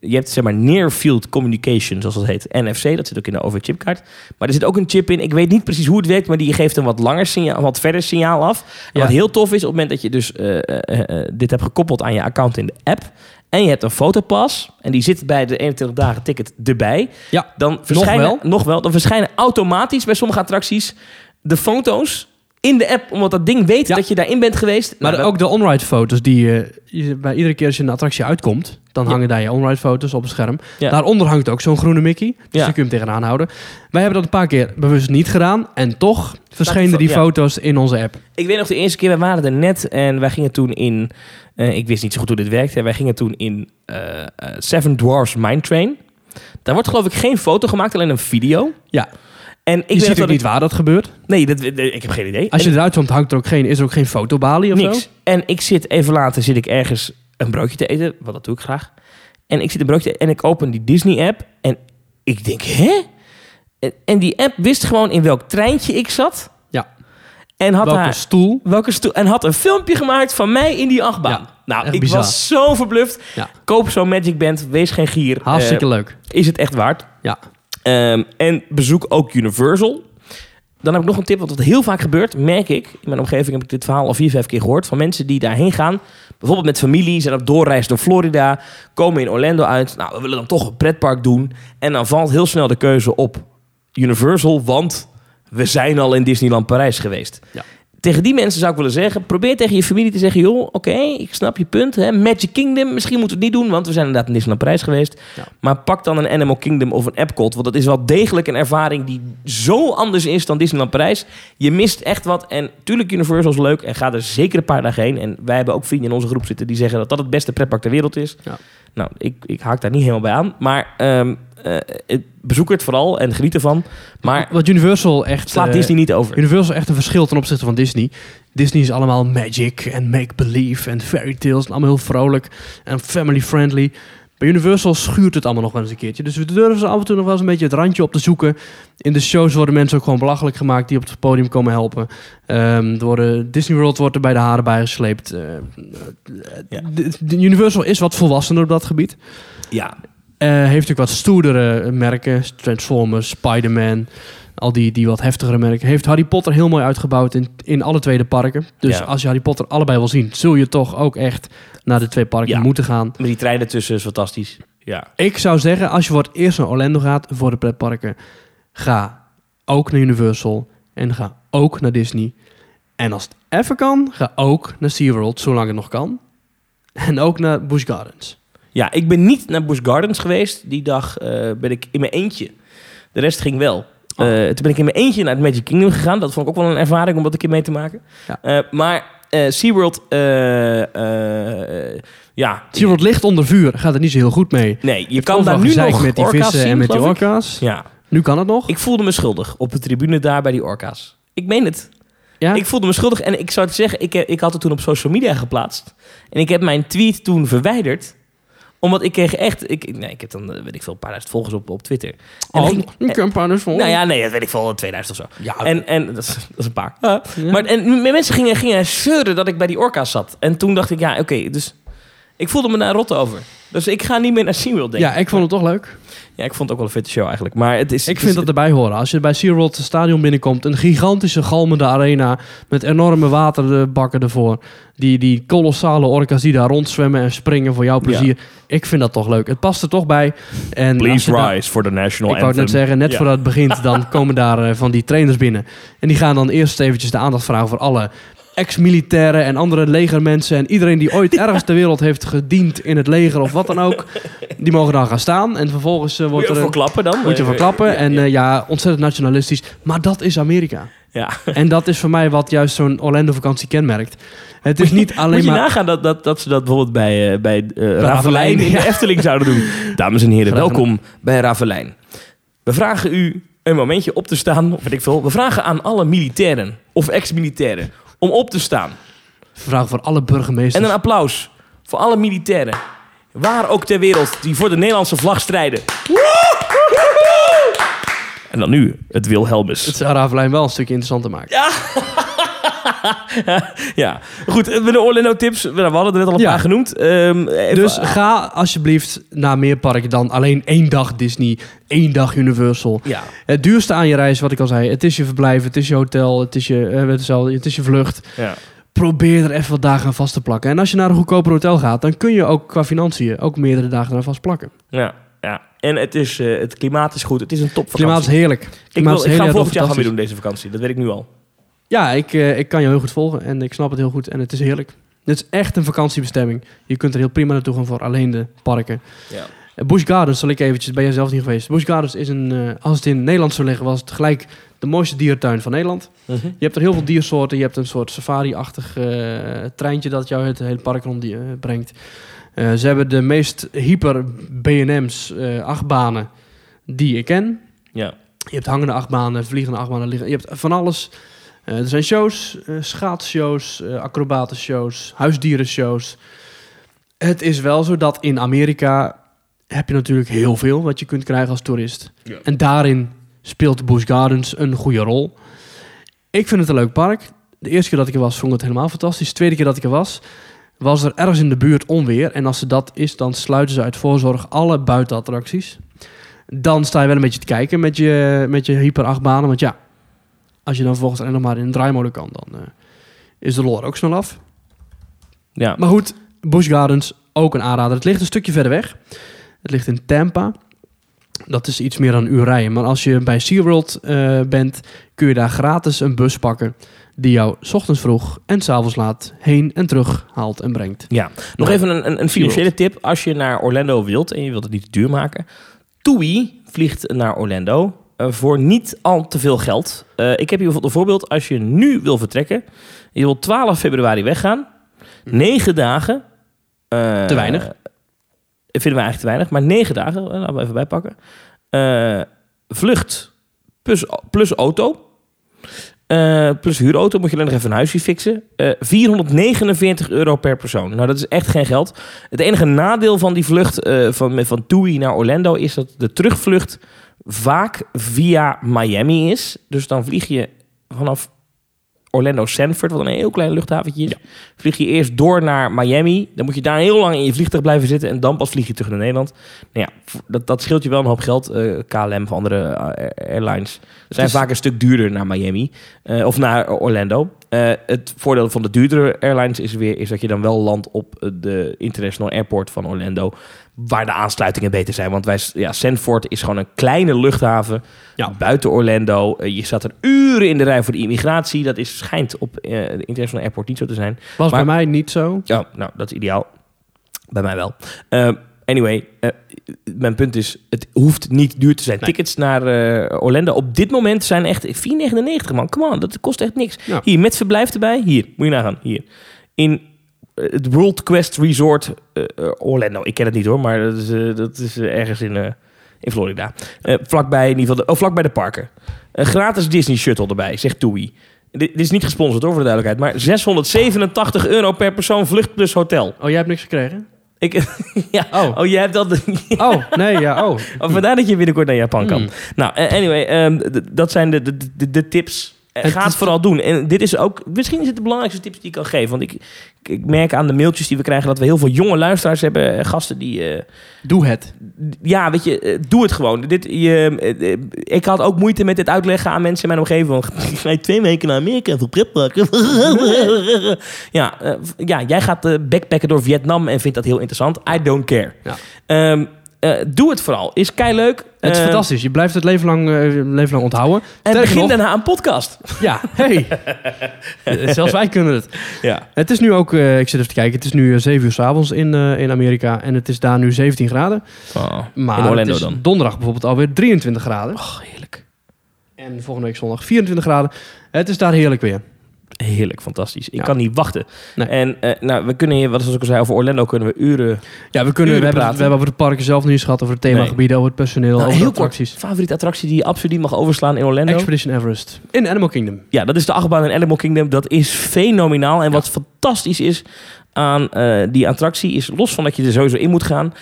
Je hebt zeg maar Near Field Communication, zoals dat heet. NFC, dat zit ook in de overchipkaart. Maar er zit ook een chip in. Ik weet niet precies hoe het werkt, maar die geeft een wat langer signaal, wat verder signaal af. En Ja. Wat heel tof is, op het moment dat je dus eh, eh, eh, dit hebt gekoppeld aan je account in de app. En je hebt een fotopas... en die zit bij de 21 dagen ticket erbij... Ja, dan verschijnen, wel. nog wel, dan verschijnen automatisch bij sommige attracties de foto's in de app, omdat dat ding weet Ja. dat je daarin bent geweest. maar Nou, dat- ook de on-ride foto's die je, bij iedere keer als je een attractie uitkomt, dan Ja. hangen daar je on-ride foto's op het scherm. Ja. Daaronder hangt ook zo'n groene Mickey, dus kun je hem tegenaan houden. Wij hebben dat een paar keer bewust niet gedaan en toch verschenen die foto's in onze app. Ik weet nog de eerste keer, wij waren er net en wij gingen toen in... eh, ik wist niet zo goed hoe dit werkte. Wij gingen toen in eh, eh, Seven Dwarfs Mine Train. Daar wordt geloof ik geen foto gemaakt, alleen een video. Ja. En ik Je weet ziet ook dat niet waar dat gebeurt. Nee, dat, ik heb geen idee. Als je En- eruit komt, hangt er ook geen, is er ook geen fotobalie of Niks. zo. En ik zit even later zit ik ergens een broodje te eten, want dat doe ik graag. En ik zit een broodje en ik open die Disney app en ik denk, hè? En, en die app wist gewoon in welk treintje ik zat. Ja. En had Welke haar, stoel. welke stoel en had een filmpje gemaakt van mij in die achtbaan. Ja, nou, ik bizar. was zo verbluft. Ja. Koop zo'n Magic Band, wees geen gier. Hartstikke Eh, leuk. is het echt waard. Ja. Ehm, en bezoek ook Universal. Dan heb ik nog een tip, want wat heel vaak gebeurt, merk ik. In mijn omgeving heb ik dit verhaal al vier, vijf keer gehoord. Van mensen die daarheen gaan. Bijvoorbeeld met familie, zijn op doorreis door Florida. Komen in Orlando uit. Nou, we willen dan toch een pretpark doen. En dan valt heel snel de keuze op Universal. Want we zijn al in Disneyland Parijs geweest. Ja. Tegen die mensen zou ik willen zeggen, probeer tegen je familie te zeggen... joh, oké, ik snap je punt. Hè? Magic Kingdom, misschien moeten we het niet doen... want we zijn inderdaad in Disneyland Parijs geweest. Ja. Maar pak dan een Animal Kingdom of een Epcot... want dat is wel degelijk een ervaring die zo anders is dan Disneyland Parijs. Je mist echt wat. En tuurlijk, Universal is leuk en ga er zeker een paar dagen heen. En wij hebben ook vrienden in onze groep zitten die zeggen... dat dat het beste pretpark ter wereld is. Ja. Nou, ik, ik haak daar niet helemaal bij aan. Maar ehm, eh, bezoek het vooral en geniet ervan. Maar Wat Universal echt... slaat eh, Disney niet over. Universal is echt een verschil ten opzichte van Disney. Disney is allemaal magic en make-believe en fairy tales. En allemaal heel vrolijk en family-friendly. Bij Universal schuurt het allemaal nog wel eens een keertje. Dus we durven ze af en toe nog wel eens een beetje het randje op te zoeken. In de shows worden mensen ook gewoon belachelijk gemaakt die op het podium komen helpen. Ehm, er worden, Disney World wordt er bij de haren bijgesleept. Ja. de, de Universal is wat volwassener op dat gebied. Ja, heeft natuurlijk wat stoerdere merken. Transformers, Spider-Man. Al die, die wat heftigere merken. Heeft Harry Potter heel mooi uitgebouwd in, in alle twee de parken. Dus Ja. als je Harry Potter allebei wil zien... zul je toch ook echt naar de twee parken Ja. moeten gaan. met die treinen tussen is fantastisch. Ja. Ik zou zeggen, als je voor het eerst naar Orlando gaat... voor de pretparken... ga ook naar Universal. En ga ook naar Disney. En als het even kan, ga ook naar SeaWorld... zolang het nog kan. En ook naar Busch Gardens. Ja, ik ben niet naar Busch Gardens geweest. Die dag eh, ben ik in mijn eentje. De rest ging wel. Oh. Eh, toen ben ik in mijn eentje naar het Magic Kingdom gegaan. Dat vond ik ook wel een ervaring om dat een keer mee te maken. Ja. Eh, maar SeaWorld, ja. SeaWorld ligt onder vuur. Gaat er niet zo heel goed mee. Nee, je Het kan daar nu nog met die vissen zien, en met die orka's. Ja, Nu kan het nog. ik voelde me schuldig op de tribune daar bij die orka's. Ik meen het. ja? Ik voelde me schuldig en ik zou het zeggen, ik, ik had het toen op social media geplaatst. En ik heb mijn tweet toen verwijderd. Omdat ik kreeg echt, ik, nee, ik heb dan, eh, weet ik veel, een paar duizend volgers op, op Twitter. En oh, ging- een campagne voor. nou ja, nee, dat weet ik veel, 2000 of zo. ja, En, en dat, is, dat is een paar. ja. <laughs> Maar en mensen gingen, gingen zeuren dat ik bij die orka's zat. En toen dacht ik, ja, oké, dus ik voelde me daar rot over. Dus ik ga niet meer naar SeaWorld, denk ja, ik vond het toch leuk. Ja, ik vond het ook wel een vette show eigenlijk. Maar het is... Ik het vind is- dat erbij horen. Als je bij SeaWorld stadion binnenkomt, een gigantische galmende arena met enorme waterbakken ervoor. Die, die kolossale orka's die daar rondzwemmen en springen voor jouw plezier. Ik vind dat toch leuk. Het past er toch bij. En Please je rise for the national Ik wou het net zeggen, net Ja. voordat het begint, <laughs> dan komen daar eh, van die trainers binnen. En die gaan dan eerst eventjes de aandacht vragen voor alle ex-militairen en andere legermensen. En iedereen die ooit <laughs> ergens ter wereld heeft gediend in het leger of wat dan ook. <laughs> Die mogen dan gaan staan. En vervolgens eh, Moet wordt je er voor een, klappen dan? moet je voor klappen. ja, en eh, ja, ontzettend nationalistisch. Maar dat is Amerika. Ja. <laughs> En dat is voor mij wat juist zo'n Orlando-vakantie kenmerkt. Het is niet alleen Moet je maar... nagaan dat, dat, dat ze dat bijvoorbeeld bij, eh bij eh Ravelijn in de. Efteling zouden doen. <laughs> Dames en heren, welkom bij Ravelijn. We vragen u een momentje op te staan, of weet ik veel. We vragen aan alle militairen of ex-militairen om op te staan. Vraag voor alle burgemeesters. En een applaus voor alle militairen, waar ook ter wereld, die voor de Nederlandse vlag strijden. En dan nu het Wilhelmus. Het zou Ravelijn wel een stukje interessanter maken. Ja. <laughs> ja, goed. eh, De Orlando tips. We hadden er net al een Ja. paar genoemd. Ehm, Dus ga alsjeblieft naar meer parken dan alleen één dag Disney, één dag Universal. ja. Het duurste aan je reis, wat ik al zei, het is je verblijf, het is je hotel, het is je, eh, het is al- het is je vlucht. ja. probeer er even wat dagen aan vast te plakken. En als je naar een goedkoper hotel gaat, dan kun je ook qua financiën ook meerdere dagen eraan vast plakken. Ja. En het, is, eh, het klimaat is goed. Het is een Het topvakantie. klimaat is heerlijk. Het ik, wil, is ik ga volgend jaar gaan weer doen, deze vakantie. Dat weet ik nu al. Ja, ik, eh, ik kan je heel goed volgen en ik snap het heel goed. En het is heerlijk. Dit is echt een vakantiebestemming. Je kunt er heel prima naartoe gaan voor alleen de parken. Ja. Busch Gardens, zal ik eventjes, ben jij zelf niet geweest. Busch Gardens is een, eh, als het in Nederland zou liggen, was het gelijk de mooiste dierentuin van Nederland. Mhm. Je hebt er heel veel diersoorten. Je hebt een soort safari-achtig treintje dat jou het hele park rond brengt. Eh, ze hebben de meest hyper B&M's eh, achtbanen die ik ken. Ja. Je hebt hangende achtbanen, vliegende achtbanen, liggen. Je hebt van alles. Eh, er zijn shows, schaatsshows, acrobatenshows, huisdierenshows. Het is wel zo dat in Amerika heb je natuurlijk heel veel wat je kunt krijgen als toerist. Ja. En daarin speelt Busch Gardens een goede rol. Ik vind het een leuk park. De eerste keer dat ik er was, vond ik het helemaal fantastisch. De tweede keer dat ik er was, was er ergens in de buurt onweer. En als ze dat is, dan sluiten ze uit voorzorg alle buitenattracties. Dan sta je wel een beetje te kijken met je, met je hyper achtbanen. Want ja, als je dan volgens alleen nog maar in een draaimolen kan, dan eh, is de lore ook snel af. Ja. Maar goed, Busch Gardens, ook een aanrader. Het ligt een stukje verder weg. Het ligt in Tampa. Dat is iets meer dan een uur rijden. Maar als je bij SeaWorld eh bent, kun je daar gratis een bus pakken... die jou ochtends vroeg en 's avonds laat heen en terug haalt en brengt. Ja, nog even een, een, een financiële tip. Als je naar Orlando wilt en je wilt het niet te duur maken. TUI vliegt naar Orlando eh, voor niet al te veel geld. Eh, ik heb hier bijvoorbeeld een voorbeeld. Als je nu wil vertrekken, je wil 12 februari weggaan. 9 dagen. eh, Te weinig. Vinden we eigenlijk te weinig, maar 9 dagen, laten we even bijpakken. Vlucht plus, plus auto. Eh, plus huurauto moet je dan nog even een huisje fixen. Eh 449 euro per persoon. Nou, dat is echt geen geld. Het enige nadeel van die vlucht eh, van, van TUI naar Orlando is dat de terugvlucht vaak via Miami is. Dus dan vlieg je vanaf Orlando Sanford, wat een heel klein luchthaventje is. Vlieg je eerst door naar Miami. Dan moet je daar heel lang in je vliegtuig blijven zitten. En dan pas vlieg je terug naar Nederland. Nou ja, dat, dat scheelt je wel een hoop geld. Eh, KLM of andere eh, airlines zijn is- vaak een stuk duurder naar Miami. eh, of naar Orlando. Het voordeel van de duurdere airlines is weer is dat je dan wel landt op de International Airport van Orlando. Waar de aansluitingen beter zijn. Want wij, ja, Sanford is gewoon een kleine luchthaven Ja. buiten Orlando. Eh, je staat er uren in de rij voor de immigratie. Dat is, schijnt op eh, de International Airport niet zo te zijn. Was Maar- bij mij niet zo. Ja, nou, dat is ideaal. Bij mij wel. Eh, anyway, eh, mijn punt is, het hoeft niet duur te zijn. Nee. Tickets naar Orlando op dit moment zijn echt 4,99 man. Come on, dat kost echt niks. Ja. Hier, met verblijf erbij. Hier, moet je nagaan. Hier. In het World Quest Resort eh, eh, Orlando. Ik ken het niet hoor, maar dat is, eh, dat is eh, ergens in, eh, in Florida. Eh, vlakbij, in ieder geval de, oh, vlakbij de parken. Een gratis Disney shuttle erbij, zegt TUI. Dit, dit is niet gesponsord hoor, voor de duidelijkheid. Maar 687 euro per persoon vlucht plus hotel. Oh, jij hebt niks gekregen? Ik, <laughs> ja. Oh. Oh. jij hebt dat... Oh, nee, ja, oh. <laughs> Vandaar dat je binnenkort naar Japan kan. Hmm. Nou, eh, anyway, ehm, dat zijn de, de, de, de tips. Eh, En Ga het het vooral doen. En dit is ook, misschien is het de belangrijkste tips die ik kan geven. Want ik, ik merk aan de mailtjes die we krijgen dat we heel veel jonge luisteraars hebben. eh, Gasten die, eh, Doe het. ja, weet je, doe het gewoon. Dit, je, ik had ook moeite met dit uitleggen aan mensen in mijn omgeving. Van, <laughs> ik ga twee weken naar Amerika voor pretparken. <laughs> ja, ja, jij gaat backpacken door Vietnam en vindt dat heel interessant. I don't care. Ja. Ehm, eh, doe het vooral. Is kei leuk. Het is fantastisch. Je blijft het leven lang, eh, leven lang onthouden. En Sterker begin nog- daarna een podcast. Ja, hey. Eh, <laughs> Zelfs wij kunnen het. Ja. Het is nu ook, eh, ik zit even te kijken, het is nu eh, 7 uur s'avonds in, eh, in Amerika. En het is daar nu 17 graden. Maar in Orlando het is dan. donderdag bijvoorbeeld alweer 23 graden. Oh, heerlijk. En volgende week zondag 24 graden. Het is daar heerlijk weer. Heerlijk, fantastisch. Ik Ja. kan niet wachten. Nee. En eh, nou, we kunnen hier, wat zoals ik al zei, over Orlando kunnen we uren... Ja, we, kunnen, we, hebben, praten. we hebben over de parken zelf niet gehad, over het themagebieden, over het personeel, Nou, over heel kort. attracties. Favoriete attractie die je absoluut niet mag overslaan in Orlando? Expedition Everest. In Animal Kingdom. Ja, dat is de achtbaan in Animal Kingdom. Dat is fenomenaal. En wat fantastisch is aan eh, die attractie is, los van dat je er sowieso in moet gaan,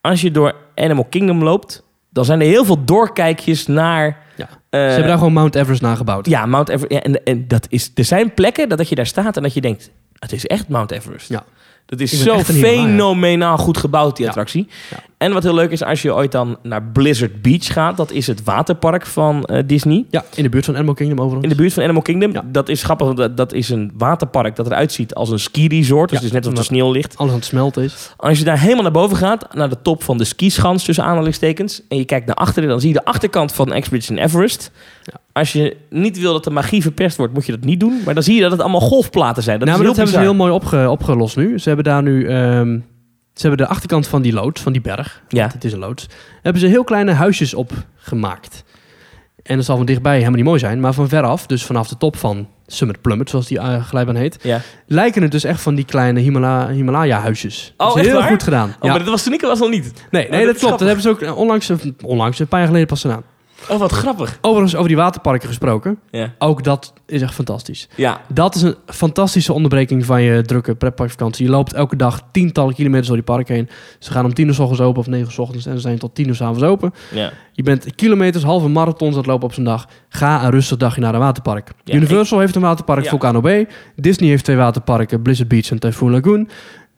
als je door Animal Kingdom loopt, dan zijn er heel veel doorkijkjes naar... Eh, Ze hebben daar gewoon Mount Everest nagebouwd. Ja, Mount Everest. Ja, en, en dat is, er zijn plekken dat, dat je daar staat en dat je denkt, het is echt Mount Everest. Ja. Dat is zo fenomenaal goed gebouwd, die Ja. attractie. Ja. En wat heel leuk is, als je ooit dan naar Blizzard Beach gaat... dat is het waterpark van eh, Disney. Ja, in de buurt van Animal Kingdom overigens. In de buurt van Animal Kingdom. Ja. Dat is grappig, dat, dat is een waterpark dat eruit ziet als een ski-resort. Dus Ja, het is net alsof omdat- sneeuw ligt. Alles aan het smelten is. Als je daar helemaal naar boven gaat, naar de top van de skischans tussen aanhalingstekens, en je kijkt naar achteren, dan zie je de achterkant van Expedition Everest. Als je niet wil dat de magie verpest wordt, moet je dat niet doen. Maar dan zie je dat het allemaal golfplaten zijn. Dat nou, maar dat hebben ze heel mooi opge- opgelost nu. Ze hebben daar nu... ehm, ze hebben de achterkant van die loods, van die berg. Ja. Het is een loods. Hebben ze heel kleine huisjes op gemaakt. En dat zal van dichtbij helemaal niet mooi zijn. Maar van veraf, dus vanaf de top van Summit Plummet, zoals die uh, glijbaan heet... Ja. lijken het dus echt van die kleine Himala Himalaya-huisjes. Oh, Dat is heel waar? goed gedaan. Oh, ja. maar dat was toen ik er was nog niet. Nee, Oh, nee dat klopt. Dat hebben ze ook eh, onlangs, onlangs, een paar jaar geleden pas gedaan. Oh, wat grappig. Overigens, over die waterparken gesproken. Ja. Ook dat is echt fantastisch. Ja. Dat is een fantastische onderbreking van je drukke pretparkvakantie. Je loopt elke dag tientallen kilometers door die parken heen. Ze gaan om tien uur s ochtends open of negen uur s ochtends en ze zijn tot tien uur s avonds open. ja. Je bent kilometers, halve marathons het lopen op zo'n dag. Ga een rustig dagje naar een waterpark. Ja, Universal heeft een waterpark. Volcano Bay. Disney heeft twee waterparken, Blizzard Beach en Typhoon Lagoon.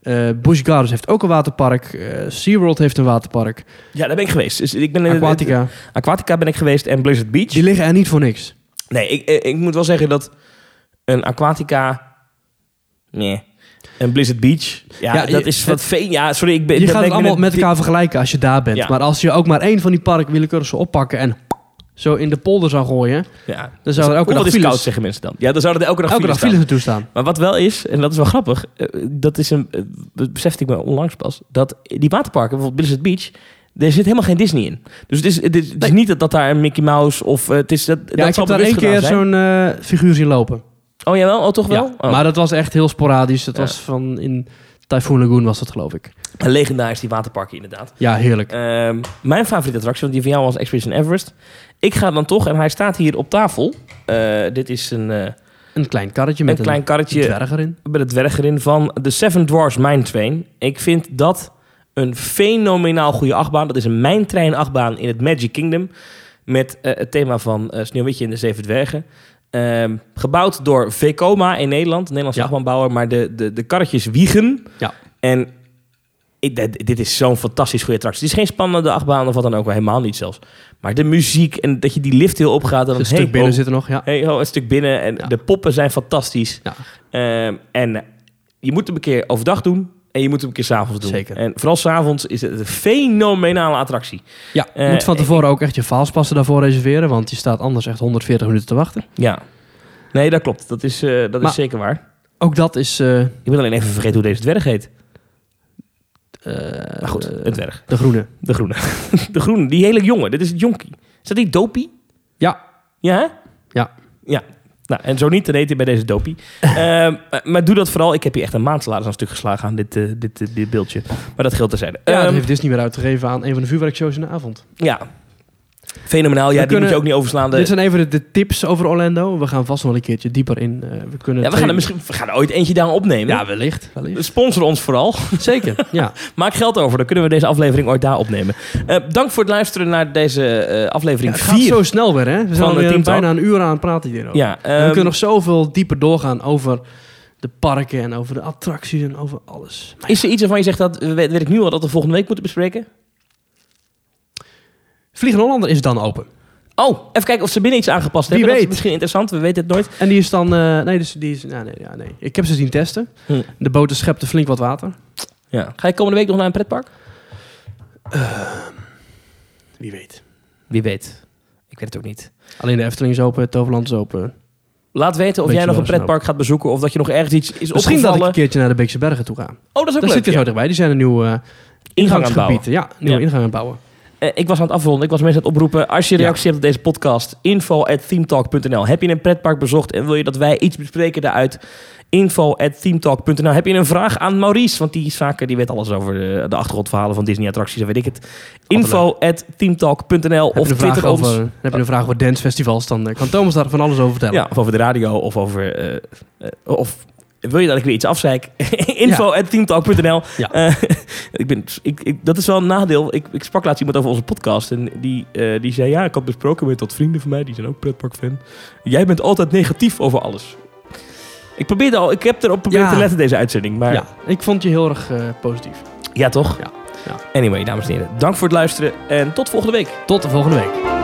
Eh Busch Gardens heeft ook een waterpark. Eh SeaWorld heeft een waterpark. ja, daar ben ik geweest. Dus ik ben in- Aquatica. Aquatica ben ik geweest en Blizzard Beach. Die liggen er niet voor niks. Nee, ik, ik, ik moet wel zeggen dat een Aquatica... Nee. Een Blizzard Beach. Ja, Ja, dat je- is wat veen. Ja, sorry. Ik ben, Je dat gaat het allemaal met elkaar vergelijken als je daar bent. Ja. Maar als je ook maar één van die parken willekeurig zou oppakken en zo in de polder zou gooien, Ja. dan zou er elke Of dag is koud, files, zeggen mensen dan. Ja, dan zouden er elke dag elke dag files files naartoe staan. Maar wat wel is, en dat is wel grappig, eh, dat is een, eh, dat besefte ik me onlangs pas, dat die waterparken, bijvoorbeeld Blizzard Beach, er zit helemaal geen Disney in. Dus het is, het is, niet dat, dat daar een Mickey Mouse of eh, het is dat. Ja, dat ik heb daar één keer zo'n figuur zien lopen. Oh jawel, oh toch wel? Ja, Oh. Maar dat was echt heel sporadisch. Dat Ja. was van in Typhoon Lagoon was dat geloof ik. Een legendarisch die waterparken inderdaad. Ja, heerlijk. Ehm, mijn favoriete attractie, want die van jou was Expedition Everest. Ik ga dan toch, en hij staat hier op tafel. Eh, dit is een, eh, Een klein karretje een met een, klein karretje dwerg erin. met het dwerg erin van de Seven Dwarfs Mine Train. Ik vind dat een fenomenaal goede achtbaan. Dat is een mijntrein achtbaan in het Magic Kingdom. Met eh, het thema van eh, Sneeuwwitje en de Zeven Dwergen. Ehm, gebouwd door Vekoma in Nederland, een Nederlandse Ja. achtbaanbouwer. Maar de, de, de karretjes wiegen. Ja. En ik, dit, dit is zo'n fantastisch goede attractie. Het is geen spannende achtbaan of wat dan ook, wel helemaal niet zelfs. Maar de muziek en dat je die lift heel opgaat. En dan Een stuk hey, binnen oh, zit er nog, ja. Hey, oh, een stuk binnen. En Ja. de poppen zijn fantastisch. Ja. Ehm, en je moet hem een keer overdag doen. En je moet hem een keer s'avonds doen. Zeker. En vooral s'avonds is het een fenomenale attractie. Ja, je Eh, moet van tevoren ook echt je faalspassen daarvoor reserveren, want je staat anders echt 140 minuten te wachten. Ja. Nee, dat klopt. Dat is, eh, dat Maar- is zeker waar. Ook dat is... eh, Ik ben alleen even vergeten hoe deze dwerg heet. Eh, Maar goed, een dwerg. de groene. De groene. <laughs> De groene. Die hele jongen. Dit is het jonkie. Is dat niet Dopie? Ja, Ja, hè? Ja. Ja. Nou, en zo niet, dan heet hij bij deze Dopie. <laughs> Ehm, maar, maar doe dat vooral. Ik heb hier echt een maand salaris aan stuk geslagen aan dit, eh, dit, eh, dit beeldje. Maar dat geldt terzijde. ja dat Ehm, heeft Disney weer uitgegeven aan een van de vuurwerkshows in de avond. Ja. Fenomenaal. Ja, die kunnen- moet je ook niet overslaan. De- Dit zijn even de, de tips over Orlando. We gaan vast nog een keertje dieper in. Eh, we kunnen ja, we gaan er misschien we gaan er ooit eentje daar opnemen. Ja, wellicht. wellicht. Sponsor ons vooral. <laughs> Zeker, ja. <laughs> Maak geld over. Dan kunnen we deze aflevering ooit daar opnemen. Eh, dank voor het luisteren naar deze eh, Ja, aflevering het gaat 4. zo snel weer, hè? We zijn bijna een uur aan het praten hierover. Ja, we ehm, kunnen nog zoveel dieper doorgaan over de parken en over de attracties en over alles. Maar is er iets waarvan je zegt dat weet ik nu al dat we volgende week moeten bespreken? Vliegen Hollander is dan open. Oh, even kijken of ze binnen iets aangepast Wie hebben. Dat is weet. misschien interessant. We weten het nooit. En die is dan... eh, nee, dus die is... Ja, nee, ja, nee. Ik heb ze zien testen. Hm. De boten schepten flink wat water. Ja. Ga je komende week nog naar een pretpark? Wie weet. Wie weet. Ik weet het ook niet. Alleen de Efteling is open, Toverland is open. Laat weten of jij nog een wel, pretpark gaat bezoeken of dat je nog ergens iets is Misschien dat ik opgevallen. een keertje naar de Beekse Bergen toe ga. Oh, dat is ook Daar leuk. zit je ja. zo dichtbij. Die zijn een nieuw eh Ingang aan het bouwen. ingangsgebied. Ja, nieuwe Ja. ingang aan het bouwen. Eh, ik was aan het afronden. Ik was mensen aan het oproepen. Als je Ja. reactie hebt op deze podcast, info at themetalk.nl. Heb je een pretpark bezocht en wil je dat wij iets bespreken daaruit? Info at themetalk.nl. Heb je een vraag aan Maurice? Want die is vaker, die weet alles over de, de achtergrondverhalen van Disney attracties en weet ik het. Info at themetalk.nl of twitter ons. over, heb je een vraag over dancefestivals, dan eh, kan Thomas daar van alles over vertellen. Ja, of over de radio of over... eh, of wil je dat ik weer iets afzeik? <laughs> info at themetalk.nl. Ja. Eh, <laughs> ik ben, ik, ik, dat is wel een nadeel. Ik, ik sprak laatst iemand over onze podcast. En die, eh, die zei, ja, ik had besproken met wat vrienden van mij. Die zijn ook pretparkfan. Jij bent altijd negatief over alles. Ik probeerde al, ik heb erop geprobeerd Ja. te letten deze uitzending. Maar Ja, ik vond je heel erg eh, positief. ja toch? Ja. Ja. Anyway, dames en heren. Dank voor het luisteren. En tot volgende week. Tot de volgende week.